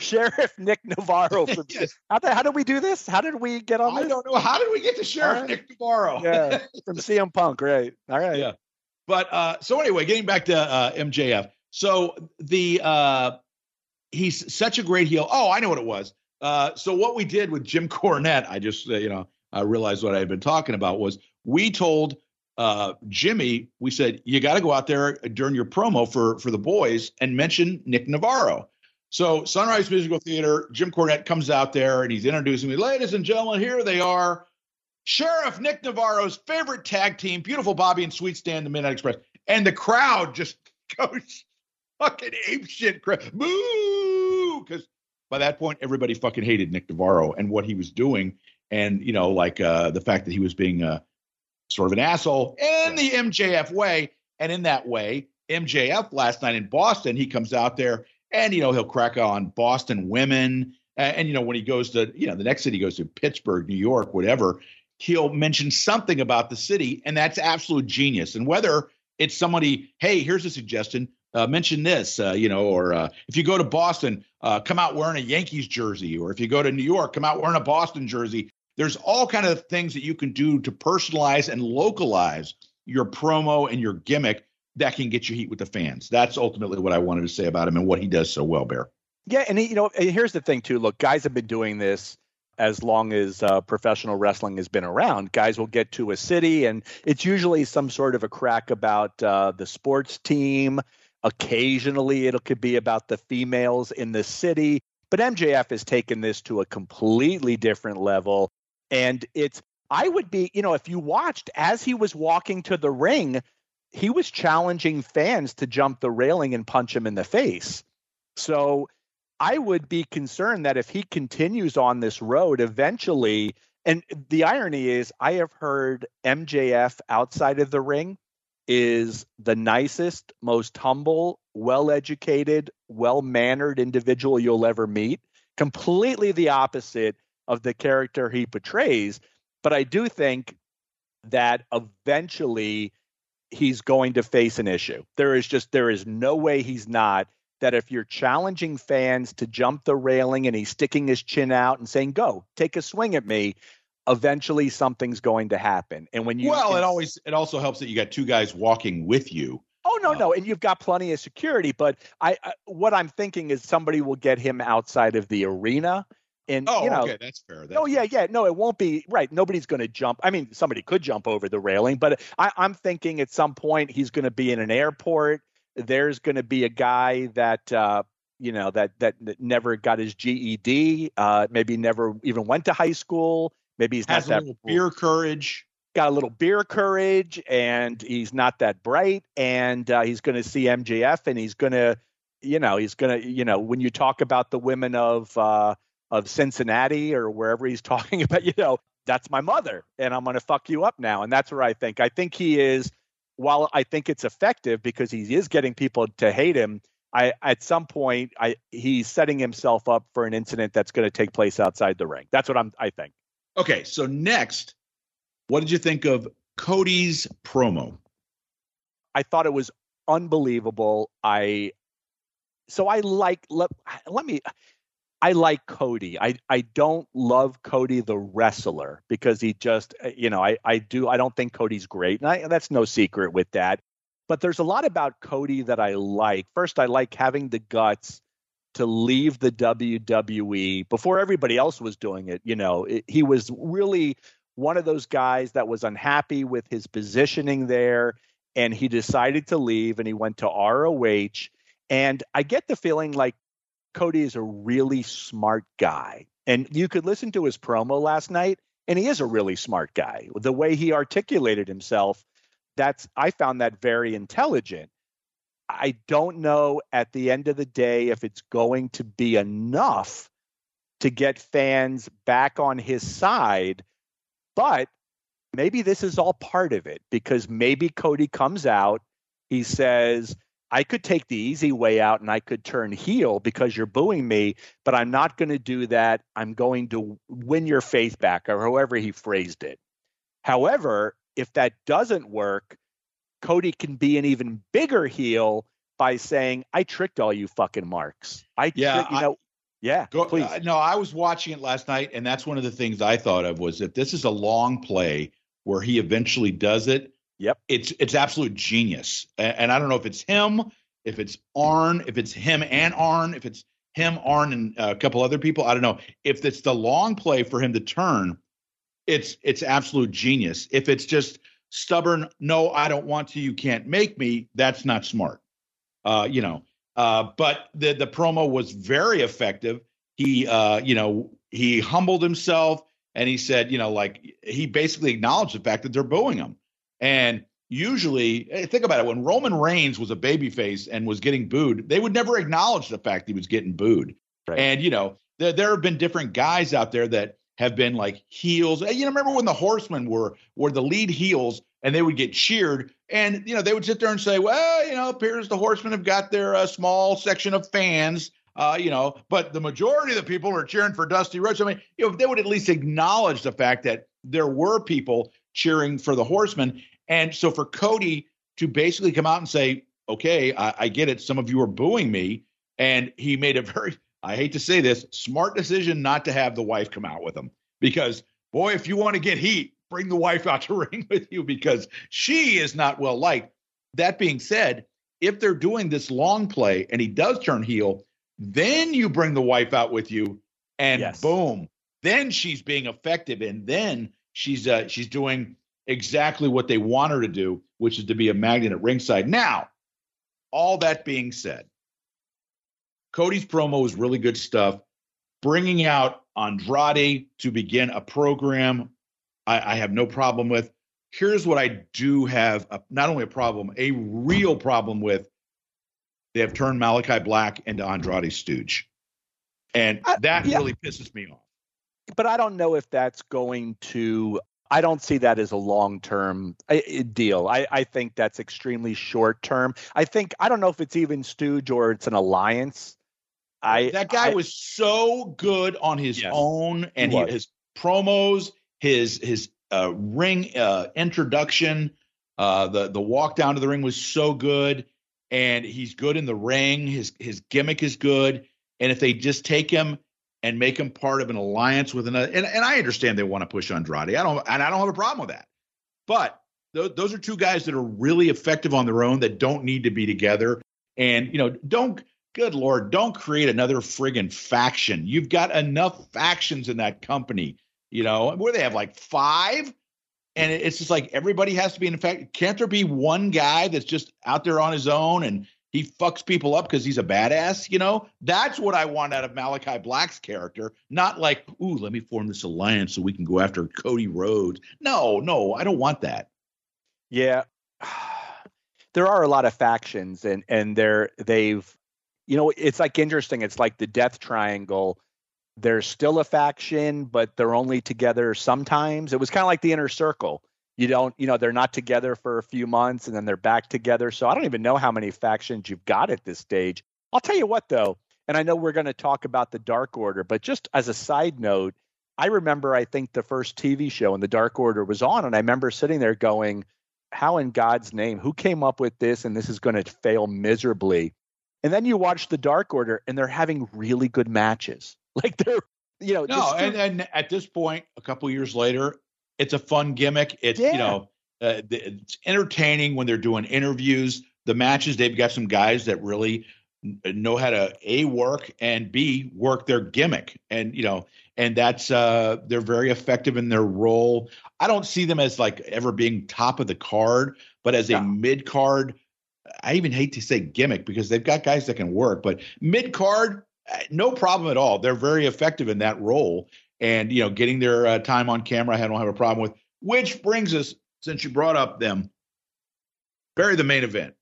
Speaker 2: Sheriff Nick Navarro. From, yes. how, the, how did we do this? How did we get on
Speaker 1: I
Speaker 2: this?
Speaker 1: don't know. How did we get to Sheriff right. Nick Navarro?
Speaker 2: yeah, from CM Punk, right. All right.
Speaker 1: Yeah. But uh, so anyway, getting back to uh, MJF. So the uh, he's such a great heel. Oh, I know what it was. Uh, so what we did with Jim Cornette, I just uh, you know I realized what I had been talking about was we told uh, Jimmy, we said, you got to go out there during your promo for for the boys and mention Nick Navarro. So Sunrise Musical Theater, Jim Cornette comes out there and he's introducing me, ladies and gentlemen, here they are. Sheriff Nick Navarro's favorite tag team, beautiful Bobby and Sweet Stan, the Midnight Express. And the crowd just goes fucking ape shit. Boo! Because by that point, everybody fucking hated Nick Navarro and what he was doing. And, you know, like uh, the fact that he was being uh, sort of an asshole in the MJF way. And in that way, MJF last night in Boston, he comes out there and, you know, he'll crack on Boston women. And, you know, when he goes to, you know, the next city he goes to Pittsburgh, New York, whatever, he'll mention something about the city. And that's absolute genius. And whether it's somebody, hey, here's a suggestion, uh, mention this, uh, you know, or uh, if you go to Boston, uh, come out wearing a Yankees jersey, or if you go to New York, come out wearing a Boston jersey there's all kind of things that you can do to personalize and localize your promo and your gimmick that can get you heat with the fans. That's ultimately what I wanted to say about him and what he does so well, Bear.
Speaker 2: Yeah, and he, you know, here's the thing too. Look, guys have been doing this as long as uh, professional wrestling has been around. Guys will get to a city, and it's usually some sort of a crack about uh, the sports team. Occasionally, it could be about the females in the city. But MJF has taken this to a completely different level. And it's, I would be, you know, if you watched as he was walking to the ring, he was challenging fans to jump the railing and punch him in the face. So I would be concerned that if he continues on this road, eventually, and the irony is, I have heard MJF outside of the ring is the nicest, most humble, well educated, well mannered individual you'll ever meet. Completely the opposite of the character he portrays. But I do think that eventually he's going to face an issue. There is just there is no way he's not that if you're challenging fans to jump the railing and he's sticking his chin out and saying go, take a swing at me, eventually something's going to happen. And when you
Speaker 1: Well, it always it also helps that you got two guys walking with you.
Speaker 2: Oh no, um, no, and you've got plenty of security, but I, I what I'm thinking is somebody will get him outside of the arena and
Speaker 1: oh,
Speaker 2: you know,
Speaker 1: okay, that's fair. That's
Speaker 2: oh yeah, yeah. No, it won't be right. Nobody's going to jump. I mean, somebody could jump over the railing, but I, I'm thinking at some point he's going to be in an airport. There's going to be a guy that uh, you know that, that that never got his GED, uh, maybe never even went to high school. Maybe he's
Speaker 1: Has
Speaker 2: not
Speaker 1: a
Speaker 2: that
Speaker 1: beer courage.
Speaker 2: got a little beer courage, and he's not that bright, and uh, he's going to see MJF, and he's going to, you know, he's going to, you know, when you talk about the women of uh, of Cincinnati or wherever he's talking about, you know, that's my mother and I'm going to fuck you up now. And that's where I think. I think he is, while I think it's effective because he is getting people to hate him, I at some point I he's setting himself up for an incident that's going to take place outside the ring. That's what I'm I think.
Speaker 1: Okay, so next, what did you think of Cody's promo?
Speaker 2: I thought it was unbelievable. I so I like let, let me I like Cody. I, I don't love Cody the wrestler because he just uh, you know I, I do I don't think Cody's great and I, that's no secret with that. But there's a lot about Cody that I like. First, I like having the guts to leave the WWE before everybody else was doing it. You know, it, he was really one of those guys that was unhappy with his positioning there, and he decided to leave and he went to ROH. And I get the feeling like Cody is a really smart guy. And you could listen to his promo last night, and he is a really smart guy. The way he articulated himself, that's I found that very intelligent. I don't know at the end of the day if it's going to be enough to get fans back on his side, but maybe this is all part of it because maybe Cody comes out, he says, I could take the easy way out and I could turn heel because you're booing me, but I'm not going to do that. I'm going to win your faith back, or however he phrased it. However, if that doesn't work, Cody can be an even bigger heel by saying, "I tricked all you fucking marks." I,
Speaker 1: yeah,
Speaker 2: you know, I, yeah.
Speaker 1: Go,
Speaker 2: please.
Speaker 1: Uh, no, I was watching it last night, and that's one of the things I thought of was that this is a long play where he eventually does it
Speaker 2: Yep.
Speaker 1: It's it's absolute genius. And, and I don't know if it's him, if it's Arn, if it's him and Arn, if it's him, Arn, and a couple other people. I don't know. If it's the long play for him to turn, it's it's absolute genius. If it's just stubborn, no, I don't want to, you can't make me, that's not smart. Uh, you know. Uh, but the the promo was very effective. He uh, you know, he humbled himself and he said, you know, like he basically acknowledged the fact that they're booing him. And usually, think about it when Roman Reigns was a babyface and was getting booed, they would never acknowledge the fact he was getting booed. Right. And, you know, there, there have been different guys out there that have been like heels. You know, remember when the Horsemen were were the lead heels and they would get cheered, and you know they would sit there and say, "Well, you know, appears the Horsemen have got their uh, small section of fans." Uh, you know, but the majority of the people are cheering for Dusty Rhodes. I mean, you know, they would at least acknowledge the fact that there were people cheering for the Horsemen, and so for Cody to basically come out and say, okay, I, I get it. Some of you are booing me. And he made a very, I hate to say this, smart decision not to have the wife come out with him. Because, boy, if you want to get heat, bring the wife out to ring with you because she is not well liked. That being said, if they're doing this long play and he does turn heel, then you bring the wife out with you and yes. boom, then she's being effective and then she's uh, she's doing exactly what they want her to do, which is to be a magnet at ringside. Now, all that being said, Cody's promo is really good stuff. Bringing out Andrade to begin a program, I, I have no problem with. Here's what I do have a, not only a problem, a real problem with. They have turned Malachi Black into Andrade Stooge. And that yeah. really pisses me off.
Speaker 2: But I don't know if that's going to I don't see that as a long term uh, deal. I, I think that's extremely short term. I think I don't know if it's even Stooge or it's an alliance. I
Speaker 1: that guy
Speaker 2: I,
Speaker 1: was so good on his
Speaker 2: Yes,
Speaker 1: own and
Speaker 2: he
Speaker 1: he, his promos, his his uh, ring uh, introduction, uh, the the walk down to the ring was so good, and he's good in the ring. His his gimmick is good, and if they just take him and make him part of an alliance with another, and, and I understand they want to push Andrade. I don't, and I don't have a problem with that, but th- those are two guys that are really effective on their own that don't need to be together. And you know, don't good lord, don't create another friggin' faction. You've got enough factions in that company. You know, where they have like five, and it's just like everybody has to be in fact. Can't there be one guy that's just out there on his own and he fucks people up because he's a badass? You know, that's what I want out of Malachi Black's character. Not like, ooh, let me form this alliance so we can go after Cody Rhodes. No, no, I don't want that.
Speaker 2: Yeah. There are a lot of factions and and they're they've you know it's like interesting it's like the death triangle they're still a faction but they're only together sometimes it was kind of like the inner circle you don't you know they're not together for a few months and then they're back together. So i don't even know how many factions you've got at this stage. I'll tell you what though and i know we're going to talk about the dark order but just as a side note i remember i think the first tv show and the dark order was on and i remember sitting there going how in god's name? Who came up with this and this is going to fail miserably? And then you watch the dark order and they're having really good matches. Like they're you know
Speaker 1: No,
Speaker 2: just-
Speaker 1: and, and at this point, a couple years later, it's a fun gimmick. It's
Speaker 2: Yeah.
Speaker 1: you know, uh, it's entertaining when they're doing interviews. The matches, they've got some guys that really know how to a work and b work their gimmick, and you know, and that's uh, they're very effective in their role. I don't see them as like ever being top of the card, but as a
Speaker 2: No.
Speaker 1: mid card. I even hate to say gimmick because they've got guys that can work, but mid card, uh, no problem at all. They're very effective in that role, and you know, getting their uh, time on camera, I don't have a problem with. Which brings us, since you brought up them, bury the main event.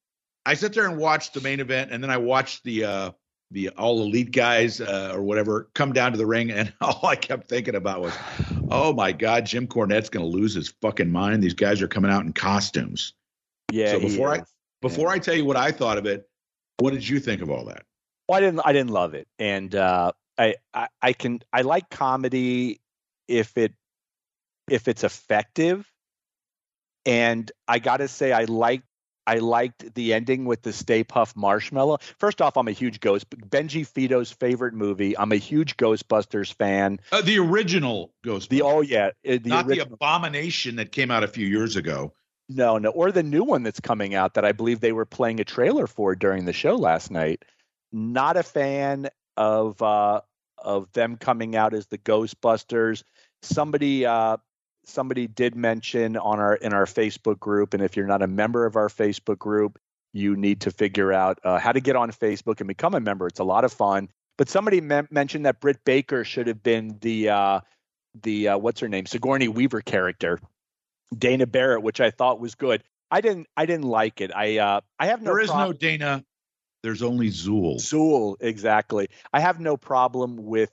Speaker 1: I sit there and watch the main event, and then I watch the uh, the all elite guys uh, or whatever come down to the ring, and all I kept thinking about was, oh my god, Jim Cornette's going to lose his fucking mind. These guys are coming out in costumes.
Speaker 2: yeah
Speaker 1: so before I-. Before I tell you what I thought of it, what did you think of all that?
Speaker 2: Well, I didn't. I didn't love it, and uh, I, I I can I like comedy if it if it's effective, and I got to say I liked I liked the ending with the Stay Puft Marshmallow. First off, I'm a huge Ghost Benji Fito's favorite movie. I'm a huge Ghostbusters fan.
Speaker 1: Uh, the original Ghostbusters,
Speaker 2: The oh yeah, uh, the
Speaker 1: not the abomination that came out a few years ago.
Speaker 2: no no or the new one that's coming out that I believe they were playing a trailer for during the show last night. Not a fan of uh, of them coming out as the Ghostbusters. Somebody uh, somebody did mention on our in our Facebook group, and if you're not a member of our Facebook group, you need to figure out uh, how to get on Facebook and become a member. It's a lot of fun. But somebody men- mentioned that Britt Baker should have been the uh, the uh, what's her name Sigourney Weaver character, Dana Barrett, which I thought was good. I didn't I didn't like it. I uh, I have no
Speaker 1: there is
Speaker 2: prob-
Speaker 1: no Dana. There's only Zuul.
Speaker 2: Zuul, exactly. I have no problem with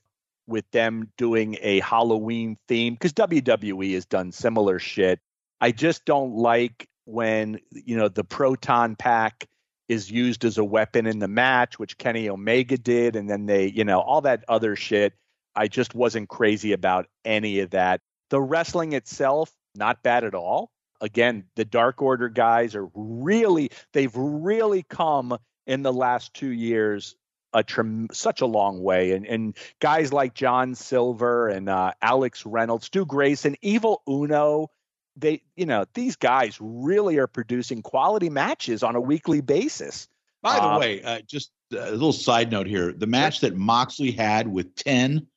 Speaker 2: with them doing a Halloween theme because WWE has done similar shit. I just don't like when you know the proton pack is used as a weapon in the match, which Kenny Omega did, and then they, you know, all that other shit. I just wasn't crazy about any of that. The wrestling itself, not bad at all. Again, the Dark Order guys are really, they've really come in the last two years a trem- such a long way and and guys like John Silver and uh, Alex Reynolds, Stu Grayson, Evil Uno, they you know these guys really are producing quality matches on a weekly basis.
Speaker 1: By the
Speaker 2: Uh,
Speaker 1: way, uh, just a little side note here: the match that Moxley had with Ten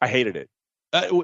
Speaker 2: I hated it.
Speaker 1: uh,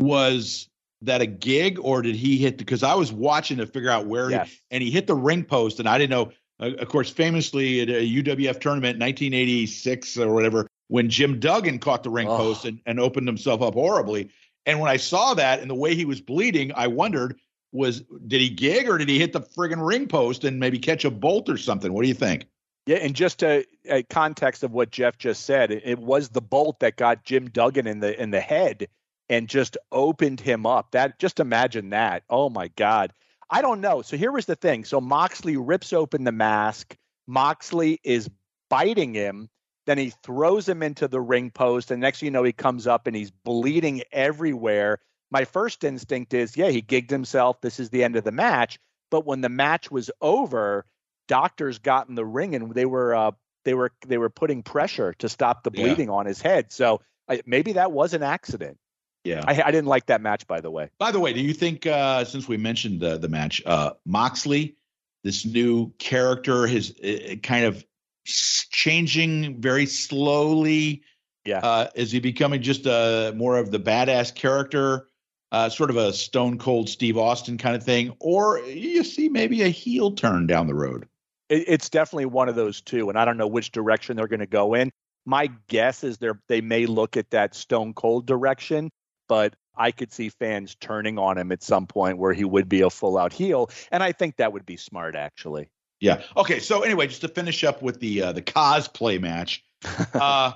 Speaker 1: was that a gig or did he hit? Because I was watching to figure out where, he, and he hit the ring post, and I didn't know. Uh, of course, famously at a UWF tournament, 1986 or whatever, when Jim Duggan caught the ring
Speaker 2: Oh.
Speaker 1: post and, and opened himself up horribly. And when I saw that and the way he was bleeding, I wondered was did he gig or did he hit the friggin' ring post and maybe catch a bolt or something? What do you think?
Speaker 2: Yeah, and just to a context of what Jeff just said, it, it was the bolt that got Jim Duggan in the in the head and just opened him up. That just imagine that. Oh my God. I don't know. So here was the thing. So Moxley rips open the mask. Moxley is biting him, Then he throws him into the ring post, and next thing you know, he comes up and he's bleeding everywhere. My first instinct is, yeah, he gigged himself. This is the end of the match. But when the match was over, doctors got in the ring and they were uh, they were they were putting pressure to stop the bleeding yeah. on his head. So I, maybe that was an accident.
Speaker 1: Yeah,
Speaker 2: I, I, didn't like that match. By the way.
Speaker 1: By the way, do you think uh, since we mentioned the the match, uh, Moxley, this new character, his uh, kind of changing very slowly?
Speaker 2: Yeah, uh,
Speaker 1: is he becoming just a more of the badass character? Uh, sort of a stone cold Steve Austin kind of thing, or you see maybe a heel turn down the road
Speaker 2: it's definitely one of those two, and I don't know which direction they're going to go in. My guess is they they may look at that Stone Cold direction, but I could see fans turning on him at some point where he would be a full out heel, and I think that would be smart actually.
Speaker 1: Yeah. Okay. So anyway, just to finish up with the uh, the cosplay match, uh,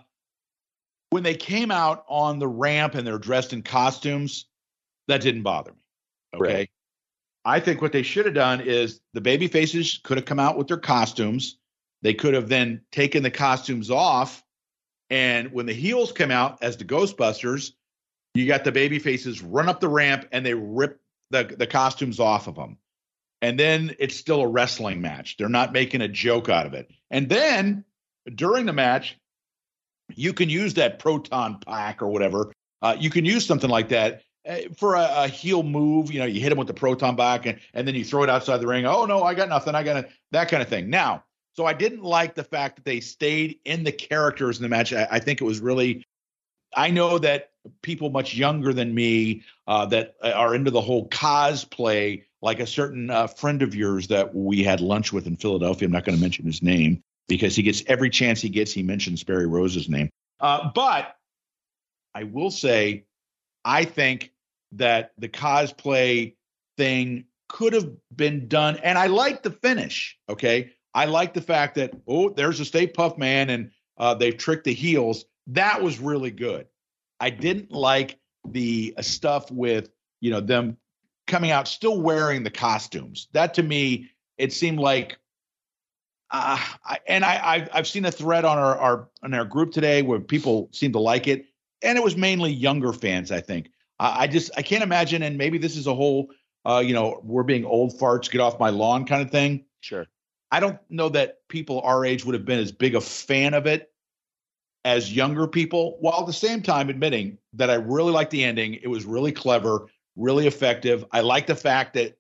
Speaker 1: when they came out on the ramp and they're dressed in costumes, that didn't bother me. Okay. Right. I think what they should have done is the baby faces could have come out with their costumes. They could have then taken the costumes off. And when the heels come out as the Ghostbusters, you got the baby faces run up the ramp and they rip the, the costumes off of them. And then it's still a wrestling match. They're not making a joke out of it. And then during the match, you can use that proton pack or whatever. Uh, you can use something like that uh, for a, a, heel move, you know, you hit him with the proton pack and, and then you throw it outside the ring. Oh no, I got nothing. I got a, that kind of thing. Now, so I didn't like the fact that they stayed in the characters in the match. I, I think it was really. I know that people much younger than me uh, that are into the whole cosplay, like a certain uh, friend of yours that we had lunch with in Philadelphia. I'm not going to mention his name because he gets every chance he gets, he mentions Barry Rose's name. Uh, but I will say, I think that the cosplay thing could have been done. And I like the finish. Okay. I like the fact that, oh, there's a Stay Puft Man and uh, they've tricked the heels. That was really good. I didn't like the uh, stuff with, you know, them coming out still wearing the costumes. That to me, it seemed like, uh, I, and I, I've, I've seen a thread on our, our on our group today where people seem to like it, and it was mainly younger fans, I think. I just I can't imagine, and maybe this is a whole, uh, you know, we're being old farts, get off my lawn kind of thing.
Speaker 2: Sure.
Speaker 1: I don't know that people our age would have been as big a fan of it as younger people, while at the same time admitting that I really liked the ending. It was really clever, really effective. I like the fact that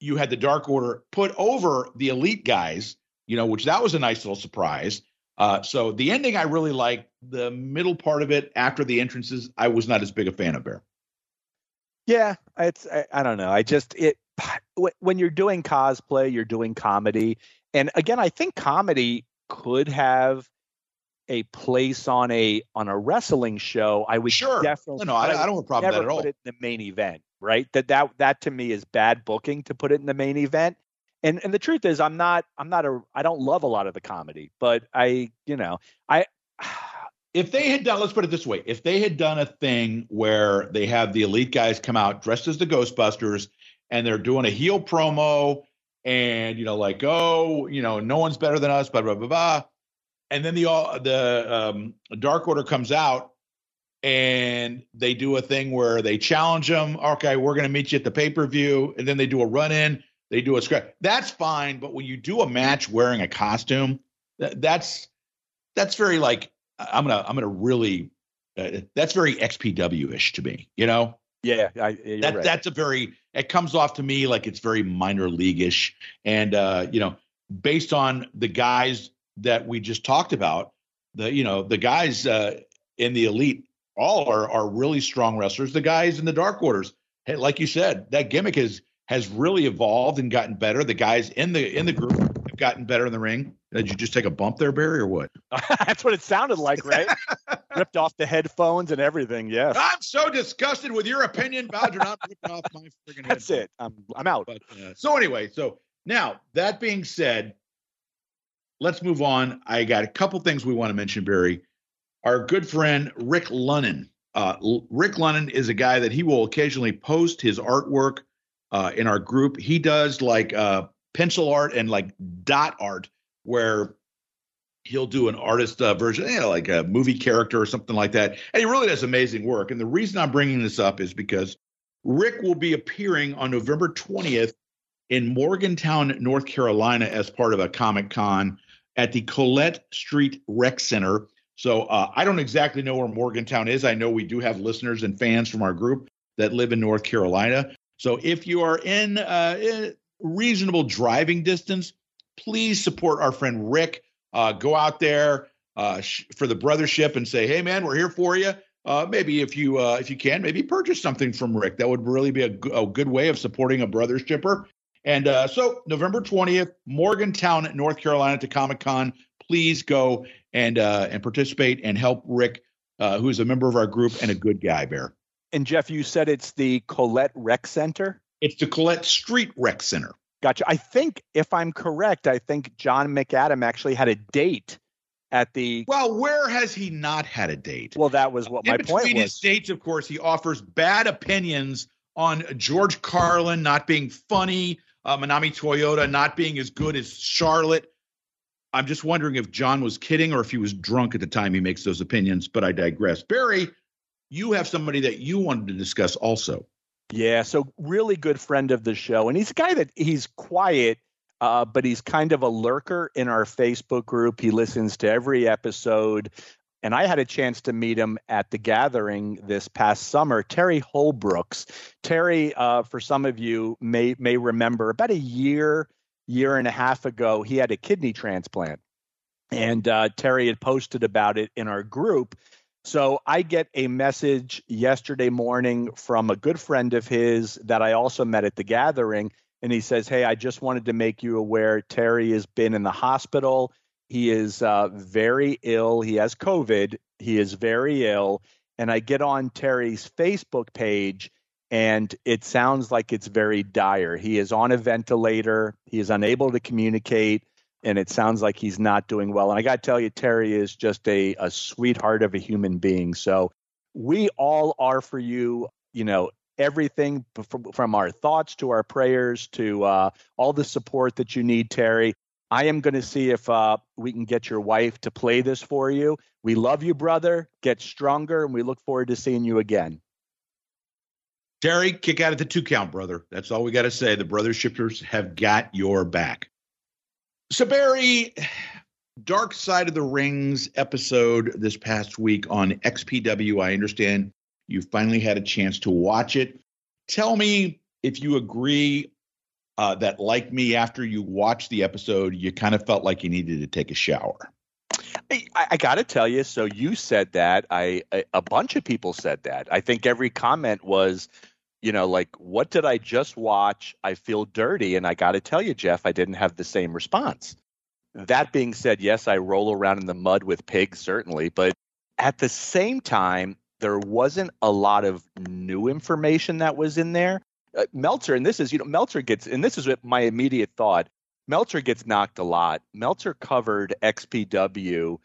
Speaker 1: you had the Dark Order put over the elite guys, you know, which that was a nice little surprise. Uh, so the ending I really liked. The middle part of it after the entrances, I was not as big a fan of Bear.
Speaker 2: Yeah, it's I, I don't know. I just it when you're doing cosplay, you're doing comedy, and again, I think comedy could have a place on a on a wrestling show. I would
Speaker 1: sure.
Speaker 2: definitely.
Speaker 1: No, no, I, I don't have a problem with that at all.
Speaker 2: Put it in the main event, right? That that that to me is bad booking to put it in the main event. And and the truth is, I'm not I'm not a I don't love a lot of the comedy, but I you know I
Speaker 1: if they had done, let's put it this way, if they had done a thing where they have the elite guys come out dressed as the Ghostbusters and they're doing a heel promo and you know like oh you know no one's better than us blah blah blah blah and then the the um, Dark Order comes out and they do a thing where they challenge them. Okay we're going to meet you at the pay per view and then they do a run in they do a scrap that's fine but when you do a match wearing a costume that, that's that's very like I'm gonna I'm gonna really uh, that's very XPW ish to me, you know.
Speaker 2: Yeah, I,
Speaker 1: that
Speaker 2: right.
Speaker 1: that's a very it comes off to me like it's very minor league ish, and uh, you know, based on the guys that we just talked about, the you know the guys uh, in the elite all are are really strong wrestlers. The guys in the dark orders, hey, like you said, that gimmick has has really evolved and gotten better. The guys in the in the group have gotten better in the ring. Did you just take a bump there, Barry, or what?
Speaker 2: That's what it sounded like, right? Ripped off the headphones and everything. Yes.
Speaker 1: I'm so disgusted with your opinion, Bowser. Not ripping off my
Speaker 2: friggin' That's it. I'm I'm out.
Speaker 1: But, uh, so anyway, so now that being said, let's move on. I got a couple things we want to mention, Barry. Our good friend Rick Lunnan. Uh, Rick Lunnan is a guy that he will occasionally post his artwork uh, in our group. He does like uh, pencil art and like dot art where he'll do an artist uh, version, you know, like a movie character or something like that. And he really does amazing work. And the reason I'm bringing this up is because Rick will be appearing on November 20th in Morgantown, North Carolina, as part of a Comic Con at the Collett Street Rec Center. So uh, I don't exactly know where Morgantown is. I know we do have listeners and fans from our group that live in North Carolina. So if you are in, uh, in reasonable driving distance, please support our friend Rick. Uh, go out there uh, sh- for the brothership and say, "Hey, man, we're here for you." Uh, maybe if you if you can, maybe purchase something from Rick. That would really be a, g- a good way of supporting a brother shipper. And uh, so, November twentieth, Morgantown, North Carolina, to Comic Con. Please go and uh, and participate and help Rick, who is a member of our group and a good guy. Bear.
Speaker 2: And Jeff, you said it's the Collett Rec Center.
Speaker 1: It's the Collett Street Rec Center.
Speaker 2: Gotcha. I think if I'm correct, I think John McAdam actually had a date at the.
Speaker 1: Well, where has he not had a date?
Speaker 2: Well, that was what
Speaker 1: In
Speaker 2: my point
Speaker 1: his
Speaker 2: was.
Speaker 1: dates, of course, he offers bad opinions on George Carlin not being funny, uh, Manami Toyota not being as good as Charlotte. I'm just wondering if John was kidding or if he was drunk at the time he makes those opinions, but I digress. Barry, you have somebody that you wanted to discuss also.
Speaker 2: Yeah, so really good friend of the show, and he's a guy that he's quiet, uh, but he's kind of a lurker in our Facebook group. He listens to every episode, and I had a chance to meet him at the gathering this past summer. Terry Holbrooks. Terry, uh, for some of you may may remember, about a year year and a half ago, he had a kidney transplant, and uh, Terry had posted about it in our group. So I get a message yesterday morning from a good friend of his that I also met at the gathering. And he says, Hey, I just wanted to make you aware Terry has been in the hospital. He is uh, very ill. He has COVID. He is very ill. And I get on Terry's Facebook page, and it sounds like it's very dire. He is on a ventilator, he is unable to communicate and it sounds like he's not doing well. And I got to tell you, Terry is just a, a sweetheart of a human being. So we all are for you, you know, everything from, from our thoughts to our prayers to uh, all the support that you need, Terry. I am going to see if uh, we can get your wife to play this for you. We love you, brother. Get stronger, and we look forward to seeing you again.
Speaker 1: Terry, kick out at the two count, brother. That's all we got to say. The brother shippers have got your back. So, Barry, Dark Side of the Rings episode this past week on XPW. I understand you finally had a chance to watch it. Tell me if you agree uh, that, like me, after you watched the episode, you kind of felt like you needed to take a shower.
Speaker 2: I, I got to tell you. So you said that. I a, a bunch of people said that. I think every comment was, you know, like, what did I just watch? I feel dirty. And I got to tell you, Jeff, I didn't have the same response. That being said, yes, I roll around in the mud with pigs, certainly. But at the same time, there wasn't a lot of new information that was in there. Uh, Meltzer, and this is, you know, Meltzer gets, and this is my immediate thought. Meltzer gets knocked a lot. Meltzer covered XPW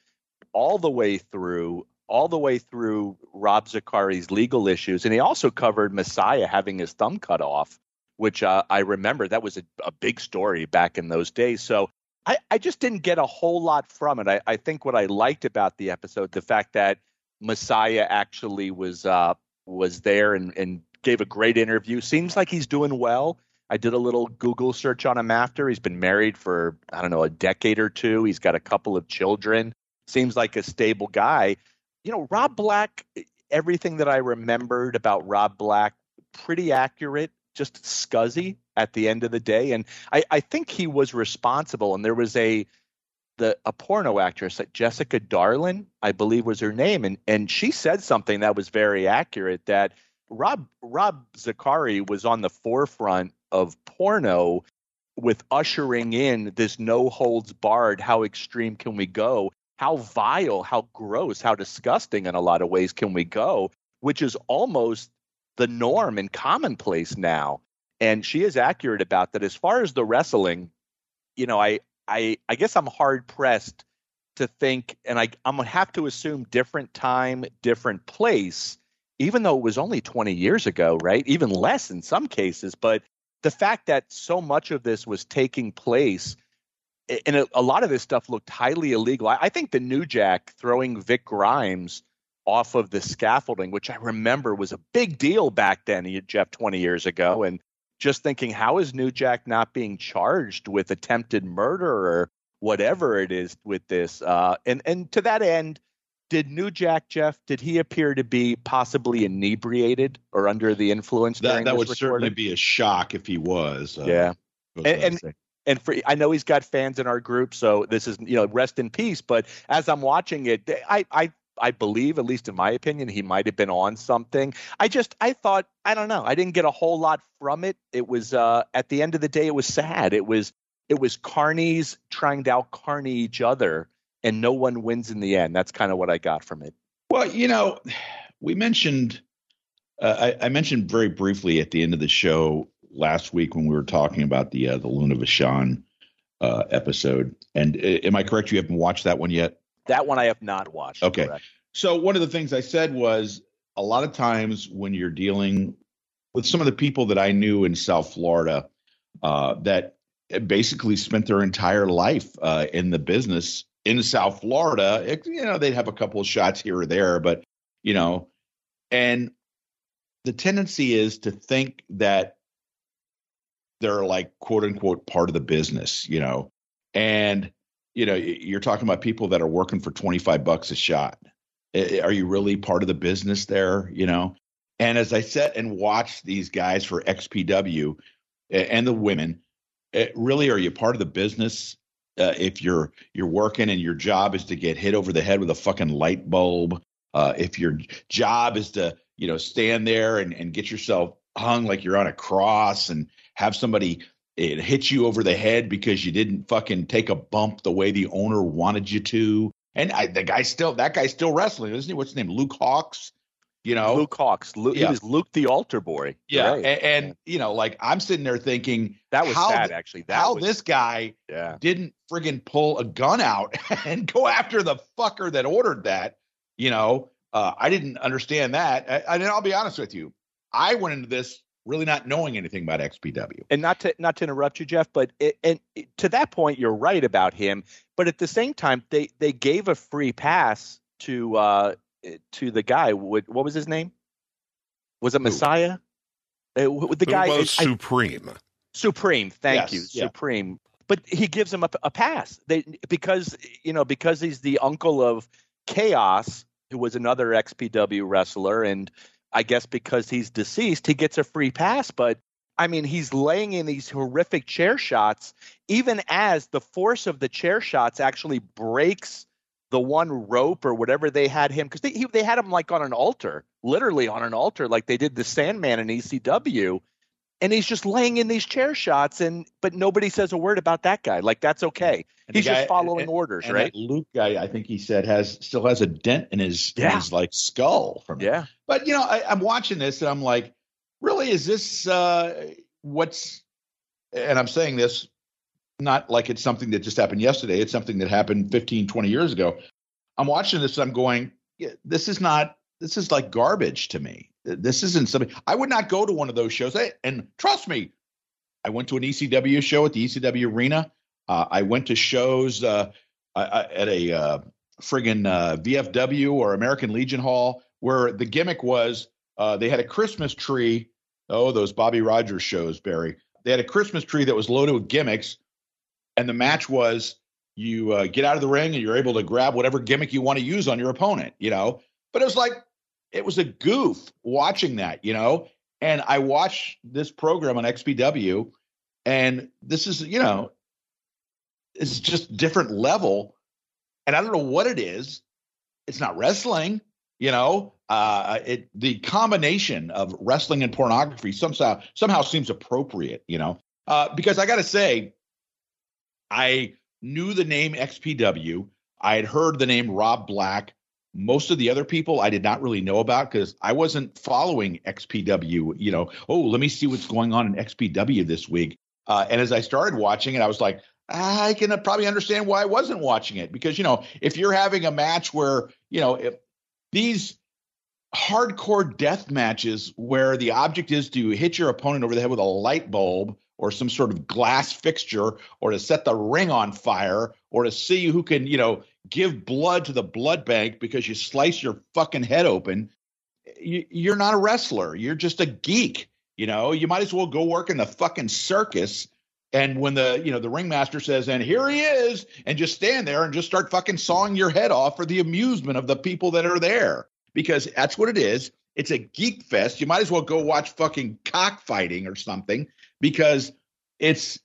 Speaker 2: all the way through, all the way through Rob Zicari's legal issues, and he also covered Messiah having his thumb cut off, which uh, I remember that was a, a, big story back in those days. So I, I just didn't get a whole lot from it. I, I, think what I liked about the episode, the fact that Messiah actually was uh, was there and, and gave a great interview. Seems like he's doing well. I did a little Google search on him after. He's been married for, I don't know, a decade or two. He's got a couple of children. Seems like a stable guy. You know, Rob Black, everything that I remembered about Rob Black, pretty accurate, just scuzzy at the end of the day. And I, I think he was responsible. And there was a, the a porno actress, Jessica Darlin, I believe was her name, and and she said something that was very accurate that Rob Rob Zicari was on the forefront of porno with ushering in this no holds barred how extreme can we go? How vile how gross how disgusting in a lot of ways can we go? Which is almost the norm and commonplace now. And she is accurate about that. As far as the wrestling you know i i i guess i'm hard pressed to think and i i'm gonna have to assume different time different place even though it was only 20 years ago right even less in some cases but the fact that so much of this was taking place and a, lot of this stuff looked highly illegal. I, I think the New Jack throwing Vic Grimes off of the scaffolding, which I remember was a big deal back then, Jeff, 20 years ago. And just thinking, how is New Jack not being charged with attempted murder or whatever it is with this? Uh, and and to that end, did New Jack Jeff? Did he appear to be possibly inebriated or under the influence?
Speaker 1: That that would
Speaker 2: recording?
Speaker 1: certainly be a shock if he was.
Speaker 2: Uh, yeah, and, and, and for I know he's got fans in our group, so this is you know rest in peace. But as I'm watching it, I I I believe, at least in my opinion, he might have been on something. I just I thought I don't know. I didn't get a whole lot from it. It was uh, at the end of the day, it was sad. It was it was carnies trying to out carny each other, and no one wins in the end. That's kind of what I got from it.
Speaker 1: Well, you know, we mentioned uh, I, I, mentioned very briefly at the end of the show last week when we were talking about the uh, the Luna Vachon uh, episode. And uh, am I correct? You haven't watched that one yet?
Speaker 2: That one I have not watched.
Speaker 1: Okay. Correct. So one of the things I said was a lot of times when you're dealing with some of the people that I knew in South Florida uh, that basically spent their entire life uh, in the business in South Florida, it, you know, they'd have a couple of shots here or there, but you know, and the tendency is to think that they're like quote unquote part of the business, you know, and you know, you're talking about people that are working for 25 bucks a shot. Are you really part of the business there? You know, and as I sat and watched these guys for XPW and the women, really, are you part of the business? Uh, if you're you're working and your job is to get hit over the head with a fucking light bulb, uh, if your job is to you know stand there and, and get yourself hung like you're on a cross and have somebody it hits you over the head because you didn't fucking take a bump the way the owner wanted you to. And I, the guy still, that guy's still wrestling, isn't he? What's his name? Luke Hawx. You know,
Speaker 2: Luke Hawx. Luke, yeah. He was Luke the altar boy.
Speaker 1: Yeah, right. and, and, you know, like I'm sitting there thinking
Speaker 2: that was how sad. Actually, that
Speaker 1: how
Speaker 2: was,
Speaker 1: this guy yeah. didn't friggin' pull a gun out and go after the fucker that ordered that. You know, uh, I didn't understand that. I, and I'll be honest with you, I went into this really not knowing anything about XPW.
Speaker 2: And not to not to interrupt you, Jeff, but it, and to that point, you're right about him. But at the same time, they they gave a free pass to uh to the guy. What, what was his name? Was it Messiah?
Speaker 3: Uh, the guy it was I, Supreme.
Speaker 2: Supreme, thank yes, you, yeah. Supreme. But he gives him a, a pass. They because you know because he's the uncle of Chaos, who was another XPW wrestler, and I guess because he's deceased, he gets a free pass. But I mean, he's laying in these horrific chair shots, even as the force of the chair shots actually breaks the one rope or whatever they had him because they he, they had him like on an altar, literally on an altar, like they did the Sandman in ECW, and he's just laying in these chair shots, and but nobody says a word about that guy. Like that's okay. And he's guy, just following and, orders,
Speaker 1: and
Speaker 2: right?
Speaker 1: Luke guy, I think he said has still has a dent in his, yeah. in his like skull from
Speaker 2: yeah.
Speaker 1: It. But you know, I, I'm watching this and I'm like, really, is this uh, what's? And I'm saying this not like it's something that just happened yesterday. It's something that happened 15, 20 years ago. I'm watching this and I'm going, this is not. This is like garbage to me. This isn't something I would not go to one of those shows. And trust me, I went to an ECW show at the ECW Arena. Uh, I went to shows uh, at a uh, friggin' uh, VFW or American Legion Hall where the gimmick was uh, they had a Christmas tree. Oh, those Bobby Rogers shows, Barry. They had a Christmas tree that was loaded with gimmicks, and the match was you uh, get out of the ring and you're able to grab whatever gimmick you want to use on your opponent, you know. But it was like it was a goof watching that, you know. And I watched this program on XPW, and this is, you know, it's just different level. And I don't know what it is. It's not wrestling, you know. Uh, it the combination of wrestling and pornography somehow somehow seems appropriate, you know. Uh, because I got to say, I knew the name XPW. I had heard the name Rob Black. Most of the other people I did not really know about because I wasn't following XPW. You know, oh, let me see what's going on in XPW this week. Uh, and as I started watching it, I was like, I can probably understand why I wasn't watching it because you know if you're having a match where you know if these hardcore death matches where the object is to hit your opponent over the head with a light bulb or some sort of glass fixture or to set the ring on fire or to see who can, you know, give blood to the blood bank because you slice your fucking head open. You, are not a wrestler. You're just a geek. You know, you might as well go work in the fucking circus. And when the, you know, the ringmaster says, and here he is, and just stand there and just start fucking sawing your head off for the amusement of the people that are there. Because that's what it is. It's a geek fest. You might as well go watch fucking cockfighting or something because it's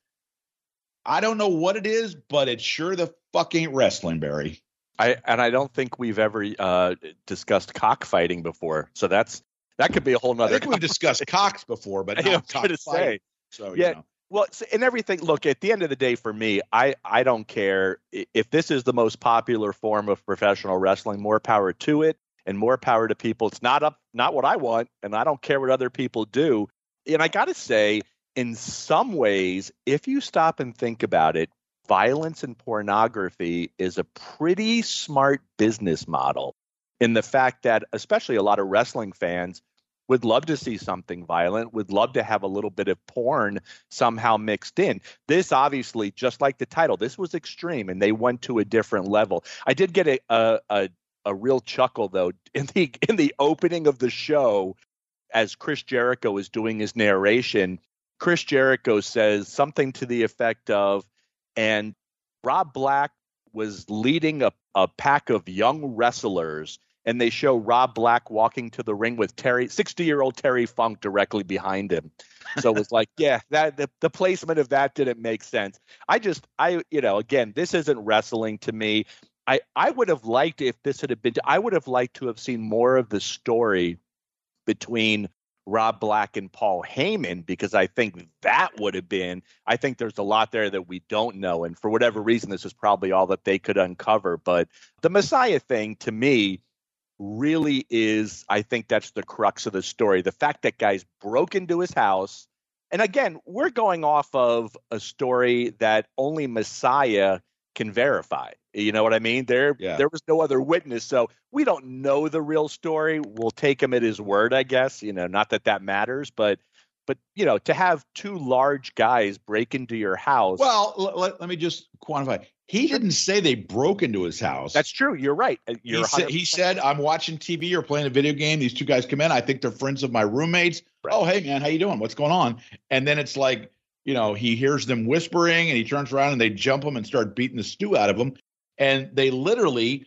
Speaker 1: I don't know what it is, but it's sure the fucking wrestling, Barry.
Speaker 2: I and I don't think we've ever uh, discussed cockfighting before, so that's that could be a whole nother.
Speaker 1: I think we've discussed cocks before, but not to say. So yeah. You know.
Speaker 2: Well, and everything. Look, at the end of the day, for me, I I don't care if this is the most popular form of professional wrestling. More power to it, and more power to people. It's not up, not what I want, and I don't care what other people do. And I got to say, in some ways, if you stop and think about it, violence and pornography is a pretty smart business model in the fact that, especially a lot of wrestling fans, would love to see something violent, would love to have a little bit of porn somehow mixed in. This obviously, just like the title, this was extreme and they went to a different level. I did get a, a, a, a real chuckle though in the in the opening of the show as Chris Jericho is doing his narration Chris Jericho says something to the effect of, and Rob Black was leading a, a pack of young wrestlers, and they show Rob Black walking to the ring with Terry, 60 year old Terry Funk directly behind him. So it was like, yeah, that the, the placement of that didn't make sense. I just, I, you know, again, this isn't wrestling to me. I, I would have liked if this had been, I would have liked to have seen more of the story between Rob Black and Paul Heyman because I think that would have been. I think there's a lot there that we don't know, and for whatever reason, this is probably all that they could uncover. But the Messiah thing, to me, really is. I think that's the crux of the story. The fact that guys broke into his house, and again, we're going off of a story that only Messiah can verify. You know what I mean? There yeah. there was no other witness, so we don't know the real story. We'll take him at his word, I guess. You know, not that that matters, but but you know, to have two large guys break into your house.
Speaker 1: Well, let, let me just quantify. He didn't say they broke into his house.
Speaker 2: That's true. You're right. Uh,
Speaker 1: you're he, said, he said, "I'm watching TV or playing a video game. These two guys come in. I think they're friends of my roommates. Right. Oh, hey man, how you doing? What's going on?" And then it's like, you know, he hears them whispering, and he turns around and they jump him and start beating the stew out of him and they literally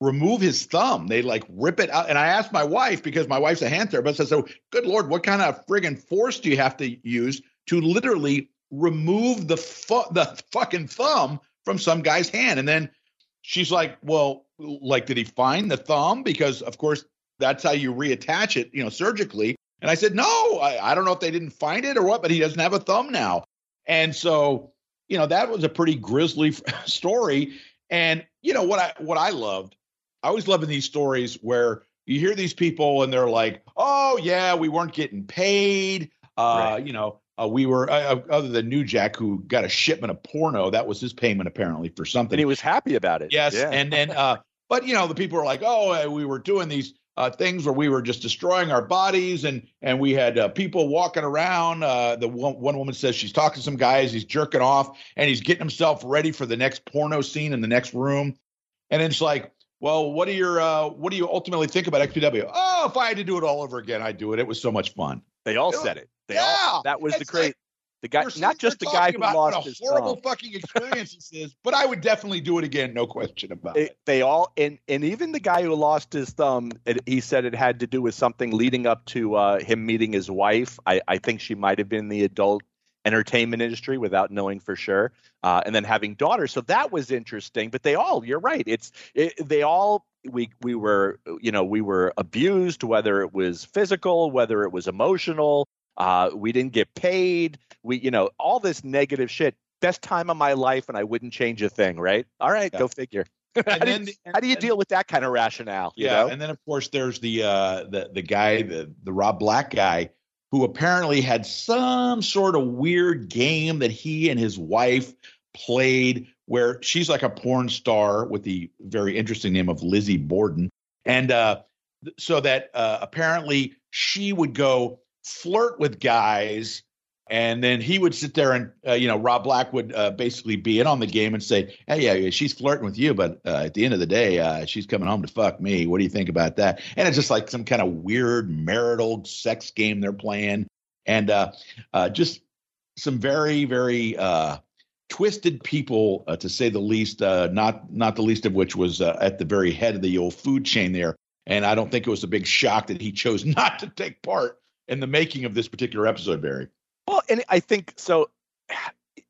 Speaker 1: remove his thumb. They like rip it out. And I asked my wife because my wife's a hand therapist. I said, "So, good lord, what kind of friggin' force do you have to use to literally remove the fu- the fucking thumb from some guy's hand?" And then she's like, "Well, like, did he find the thumb? Because of course that's how you reattach it, you know, surgically." And I said, "No, I, I don't know if they didn't find it or what, but he doesn't have a thumb now." And so, you know, that was a pretty grisly story. And you know what I what I loved, I always loving these stories where you hear these people and they're like, "Oh yeah, we weren't getting paid." Uh, right. You know, uh, we were uh, uh, other than New Jack, who got a shipment of porno. That was his payment apparently for something.
Speaker 2: And he was happy about it.
Speaker 1: Yes, yeah. and then, uh, but you know, the people are like, "Oh, uh, we were doing these." Uh, things where we were just destroying our bodies and and we had uh, people walking around uh, the one, one woman says she's talking to some guys he's jerking off and he's getting himself ready for the next porno scene in the next room. And it's like well what do your uh, what do you ultimately think about xpw oh if i had to do it all over again i'd do it. It was so much fun.
Speaker 2: They all said it. They
Speaker 1: yeah,
Speaker 2: all that was the great like, the guy, not just the guy who lost his
Speaker 1: horrible fucking experience this is, but I would definitely do it again, no question about it. it.
Speaker 2: They all and and even the guy who lost his thumb, it, he said it had to do with something leading up to uh, him meeting his wife. I, I think she might have been the adult entertainment industry without knowing for sure, uh, and then having daughters. So that was interesting. But they all, you're right. It's it, they all we we were you know we were abused, whether it was physical, whether it was emotional. Uh, we didn't get paid. We, you know, all this negative shit. Best time of my life, and I wouldn't change a thing. Right? All right, yeah. go figure. how, do you, and, how, do you, deal with that kind of rationale?
Speaker 1: Yeah,
Speaker 2: know?
Speaker 1: and then of course there's the uh, the the guy, the the Rob Black guy, who apparently had some sort of weird game that he and his wife played, where she's like a porn star with the very interesting name of Lizzie Borden, and uh, so that uh, apparently she would go flirt with guys And then he would sit there and, uh, you know, Rob Black would uh, basically be in on the game and say, hey, yeah, yeah she's flirting with you, but uh, at the end of the day, uh, she's coming home to fuck me. What do you think about that? And it's just like some kind of weird marital sex game they're playing. And uh, uh, just some very, very twisted people, to say the least, not, not the least of which was at the very head of the old food chain there. And I don't think it was a big shock that he chose not to take part in the making of this particular episode, Barry.
Speaker 2: Well, and I think so.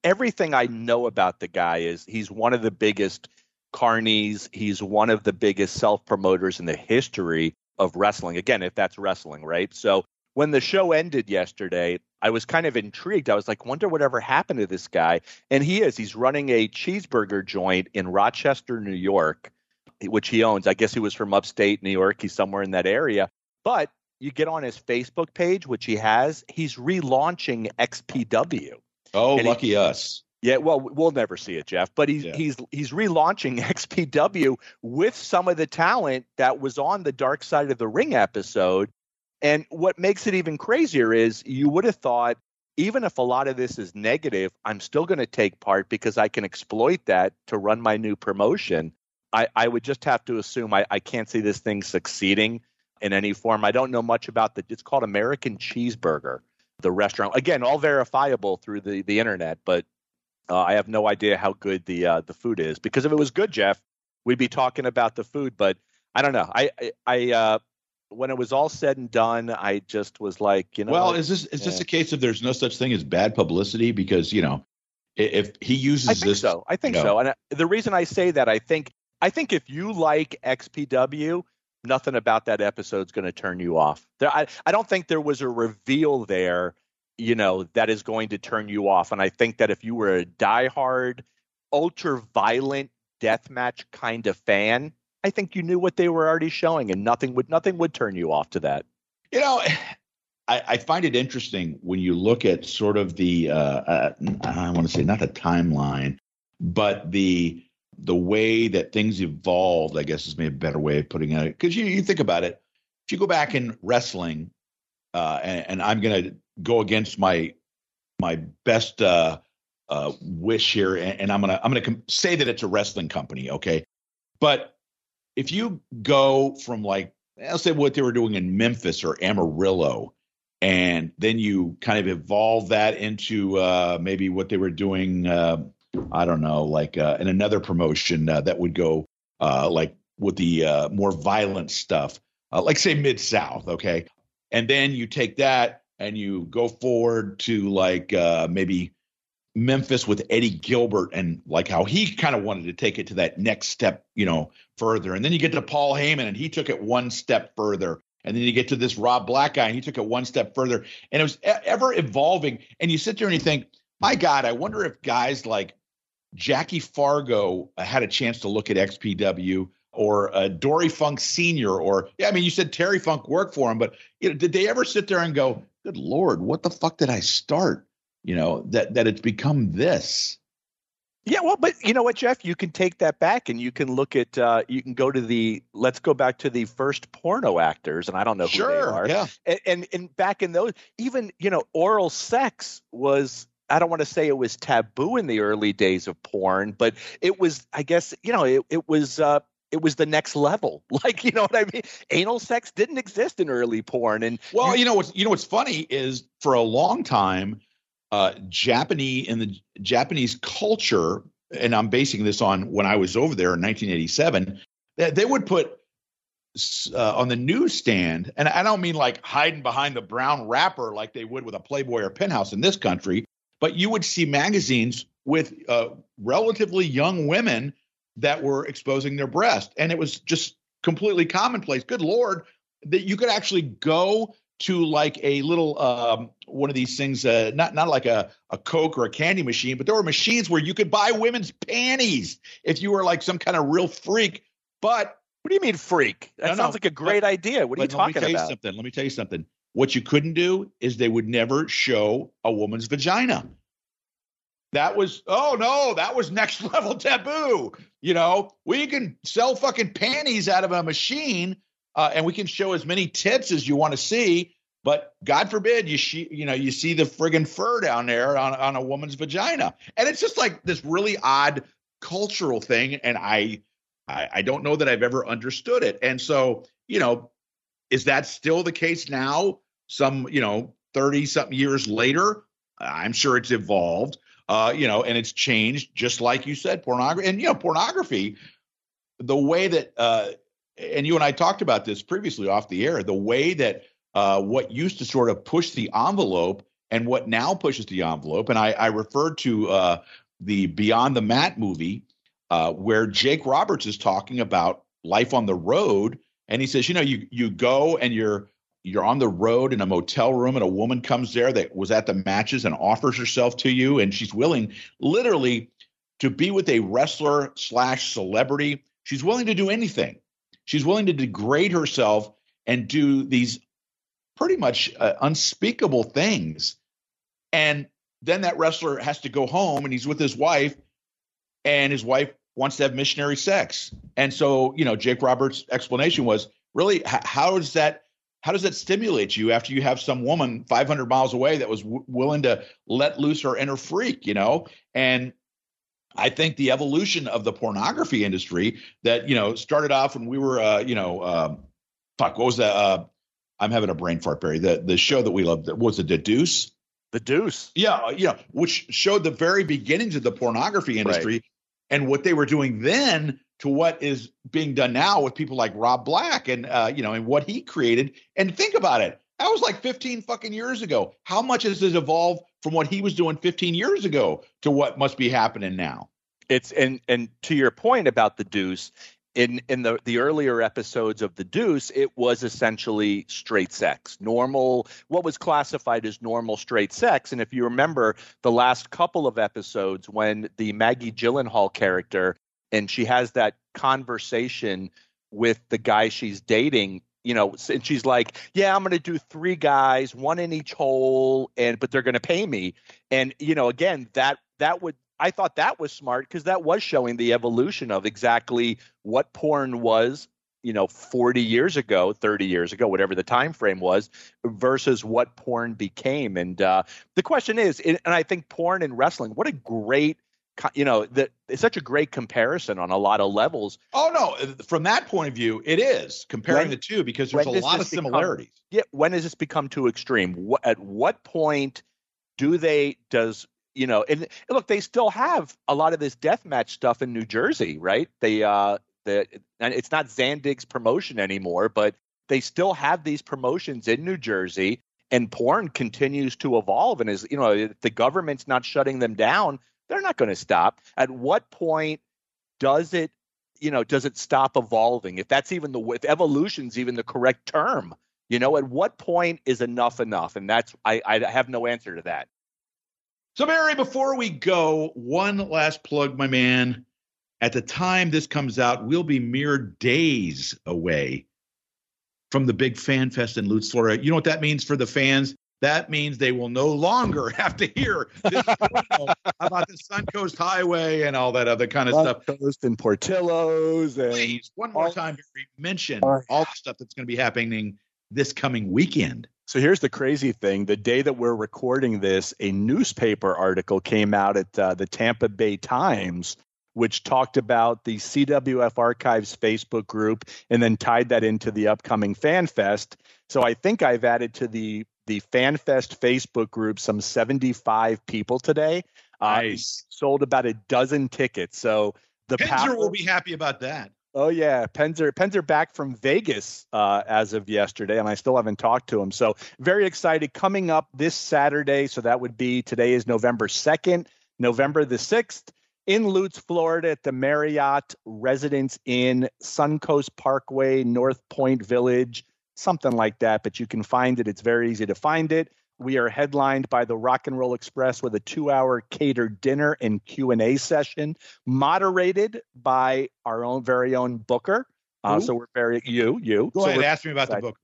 Speaker 2: Everything I know about the guy is he's one of the biggest carnies. He's one of the biggest self promoters in the history of wrestling. Again, if that's wrestling, right? So when the show ended yesterday, I was kind of intrigued. I was like, wonder whatever happened to this guy. And he is. He's running a cheeseburger joint in Rochester, New York, which he owns. I guess he was from upstate New York. He's somewhere in that area. But you get on his Facebook page, which he has, he's relaunching XPW.
Speaker 1: Oh, and lucky he, us.
Speaker 2: Yeah, well, we'll never see it, Jeff. But he's yeah. he's he's relaunching XPW with some of the talent that was on the Dark Side of the Ring episode. And what makes it even crazier is you would have thought, even if a lot of this is negative, I'm still going to take part because I can exploit that to run my new promotion. I, I would just have to assume I, I can't see this thing succeeding in any form. I don't know much about the. It's called American Cheeseburger, the restaurant. Again, all verifiable through the the internet, but uh, I have no idea how good the uh, the food is. Because if it was good, Jeff, we'd be talking about the food. But I don't know. I I, I uh, when it was all said and done, I just was like, you know.
Speaker 1: Well, is this is yeah. this a case of there's no such thing as bad publicity? Because you know, if he uses
Speaker 2: I think
Speaker 1: this,
Speaker 2: so. I think
Speaker 1: you
Speaker 2: know, so. And uh, the reason I say that, I think I think if you like XPW, nothing about that episode is going to turn you off. There, I, I don't think there was a reveal there, you know, that is going to turn you off. And I think that if you were a diehard, ultra violent deathmatch kind of fan, I think you knew what they were already showing, and nothing would nothing would turn you off to that.
Speaker 1: You know, I, I find it interesting when you look at sort of the uh, uh, I want to say not the timeline, but the the way that things evolved, I guess is maybe a better way of putting it. Because you, you think about it, if you go back in wrestling, uh, and, and, I'm going to go against my my best uh, uh, wish here, and, and I'm gonna I'm gonna com- say that it's a wrestling company, okay? But if you go from like I'll say what they were doing in Memphis or Amarillo, and then you kind of evolve that into uh, maybe what they were doing uh, I don't know, like uh, in another promotion uh, that would go uh, like with the uh, more violent stuff, uh, like say Mid South, okay, and then you take that and you go forward to like uh, maybe Memphis with Eddie Gilbert and like how he kind of wanted to take it to that next step, you know, further, and then you get to Paul Heyman and he took it one step further. And then you get to this Rob Black guy, and he took it one step further, and it was ever evolving. And you sit there and you think, my God, I wonder if guys like Jackie Fargo uh, had a chance to look at XPW or uh, Dory Funk Sr. or, yeah, I mean, you said Terry Funk worked for him, but you know, did they ever sit there and go, good Lord, what the fuck did I start? You know, that, that it's become this.
Speaker 2: Yeah, well, but you know what, Jeff? You can take that back and you can look at, uh, you can go to the, let's go back to the first porno actors, and I don't know who
Speaker 1: sure,
Speaker 2: they are.
Speaker 1: Yeah.
Speaker 2: And, and, and back in those, even, you know, oral sex was I don't want to say it was taboo in the early days of porn, but it was, I guess, you know, it, it was, uh, it was the next level. Like, you know what I mean? Anal sex didn't exist in early porn. And
Speaker 1: well, you, know what's, you know, what's funny is for a long time, uh, Japanese in the Japanese culture, and I'm basing this on when I was over there in 1987, they, they would put uh, on the newsstand, and I don't mean like hiding behind the brown wrapper like they would with a Playboy or Penthouse in this country, but you would see magazines with uh, relatively young women that were exposing their breast, and it was just completely commonplace. Good lord, that you could actually go to like a little um, one of these things, uh, not not like a, a Coke or a candy machine, but there were machines where you could buy women's panties if you were like some kind of real freak. But
Speaker 2: what do you mean freak? That sounds like a great
Speaker 1: but,
Speaker 2: idea. What are you talking about?
Speaker 1: let me tell
Speaker 2: about?
Speaker 1: You something. Let me tell you something. What you couldn't do is they would never show a woman's vagina. That was, oh no, that was next level taboo. You know, we can sell fucking panties out of a machine uh, and we can show as many tits as you want to see. But God forbid you see, you know, you see the friggin' fur down there on, on a woman's vagina. And it's just like this really odd cultural thing. And I, I, I don't know that I've ever understood it. And so, you know, is that still the case now? Some, you know, 30 something years later? I'm sure it's evolved, uh, you know, and it's changed, just like you said, pornography. And, you know, pornography, the way that, uh, and you and I talked about this previously off the air, the way that uh, what used to sort of push the envelope and what now pushes the envelope. And I, I referred to uh, the Beyond the Mat movie, uh, where Jake Roberts is talking about life on the road, and he says, you know, you you go and you're you're on the road in a motel room, and a woman comes there that was at the matches and offers herself to you, and she's willing, literally, to be with a wrestler slash celebrity. She's willing to do anything. She's willing to degrade herself and do these pretty much uh, unspeakable things. And then that wrestler has to go home and he's with his wife, and his wife wants to have missionary sex. And so, you know, Jake Roberts' explanation was really how does that how does that stimulate you after you have some woman 500 miles away that was w- willing to let loose her inner freak, you know? And I think the evolution of the pornography industry that you know started off when we were, uh, you know, um, fuck, what was that? Uh, I'm having a brain fart, Barry. The the show that we loved was it the Deuce?
Speaker 2: The Deuce.
Speaker 1: Yeah, yeah, which showed the very beginnings of the pornography industry right. and what they were doing then to what is being done now with people like Rob Black and uh, you know and what he created. And think about it. That was like 15 fucking years ago. How much has evolved from what he was doing 15 years ago to what must be happening now?
Speaker 2: It's and and to your point about the Deuce, in in the the earlier episodes of the Deuce, it was essentially straight sex, normal, what was classified as normal straight sex. And if you remember the last couple of episodes, when the Maggie Gyllenhaal character and she has that conversation with the guy she's dating you know and she's like yeah i'm going to do three guys one in each hole and but they're going to pay me and you know again that that would I thought that was smart because that was showing the evolution of exactly what porn was, you know, 40 years ago, 30 years ago, whatever the time frame was, versus what porn became. And uh, the question is, and I think porn and wrestling, what a great you know that it's such a great comparison on a lot of levels.
Speaker 1: Oh no uh, from that point of view it is comparing when, the two because there's a lot of similarities.
Speaker 2: Become, yeah when does this become too extreme? What, at what point do they does you know, and, and look, they still have a lot of this death match stuff in New Jersey, right? They uh the and it's not Zandig's promotion anymore, but they still have these promotions in New Jersey and porn continues to evolve and is you know the government's not shutting them down they're not going to stop at what point does it you know does it stop evolving if that's even the if evolution's even the correct term you know at what point is enough enough and that's i i have no answer to that
Speaker 1: so, Mary, before we go, one last plug, my man. At the time this comes out, we'll be mere days away from the big fan fest in Lutz, Florida. You know what that means for the fans? That means they will no longer have to hear this about the Suncoast Highway and all that other kind of
Speaker 2: Sun
Speaker 1: stuff.
Speaker 2: Coast and Portillo's. And
Speaker 1: Please, one more time, Barry, mention all the stuff that's going to be happening this coming weekend.
Speaker 2: So here's the crazy thing. The day that we're recording this, a newspaper article came out at uh, the Tampa Bay Times, which talked about the CWF Archives Facebook group and then tied that into the upcoming Fan Fest. So I think I've added to the the Fan Fest Facebook group some 75 people today.
Speaker 1: Nice.
Speaker 2: Um, sold about a dozen tickets. So the
Speaker 1: Pinzer power, will be happy about that.
Speaker 2: Oh yeah, Pens are back from Vegas uh, as of yesterday, and I still haven't talked to him. So very excited. Coming up this Saturday, so that would be today is November second, November the sixth, in Lutz, Florida, at the Marriott Residence Inn, Suncoast Parkway, North Point Village, something like that. But you can find it. It's very easy to find it. We are headlined by the Rock and Roll Express with a two-hour catered dinner and Q&A session, moderated by our own very own Booker. Uh, so we're very you you.
Speaker 1: Go
Speaker 2: so
Speaker 1: ahead, ask me about excited. the book.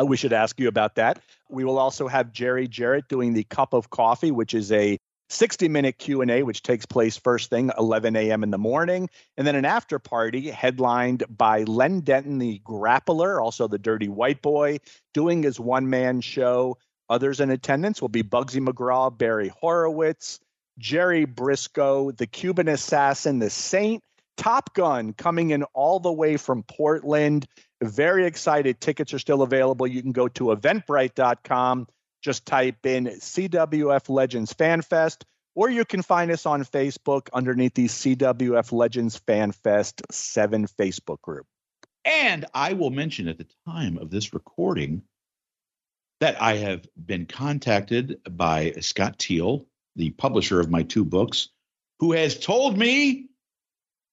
Speaker 2: Uh, we should ask you about that. We will also have Jerry Jarrett doing the cup of coffee, which is a 60 minute q&a which takes place first thing 11 a.m in the morning and then an after party headlined by len denton the grappler also the dirty white boy doing his one-man show. Others in attendance will be bugsy mcgraw barry horowitz jerry brisco the cuban assassin the saint top gun coming in all the way from portland. Very excited. Tickets are still available. You can go to eventbrite.com just type in CWF Legends Fan Fest, or you can find us on Facebook underneath the CWF Legends Fan Fest 7 Facebook group.
Speaker 1: And I will mention at the time of this recording that I have been contacted by Scott Teal, the publisher of my two books, who has told me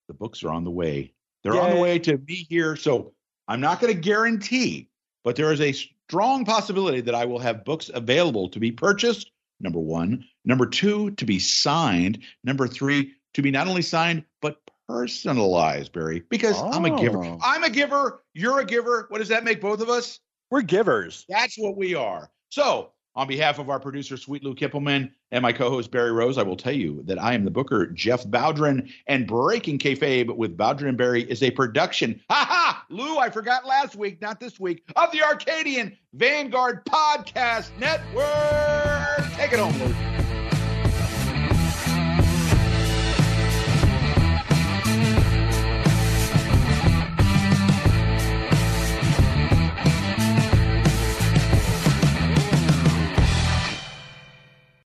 Speaker 1: the books are on the way. They're Yay. on the way to be here. So I'm not going to guarantee, but there is a strong possibility that I will have books available to be purchased. Number one. Number two, to be signed. Number three, to be not only signed, but personalized, Barry, because oh. I'm a giver. Oh. I'm a giver. You're a giver. What does that make both of us?
Speaker 2: We're givers.
Speaker 1: That's what we are. So on behalf of our producer, Sweet Lou Kippelman, and my co host, Barry Rose, I will tell you that I am the booker, Jeff Bowdren, and Breaking Kayfabe with Bowdren and Barry is a production. Ha ha! Lou, I forgot last week, not this week, of the Arcadian Vanguard Podcast Network. Take it home, Lou.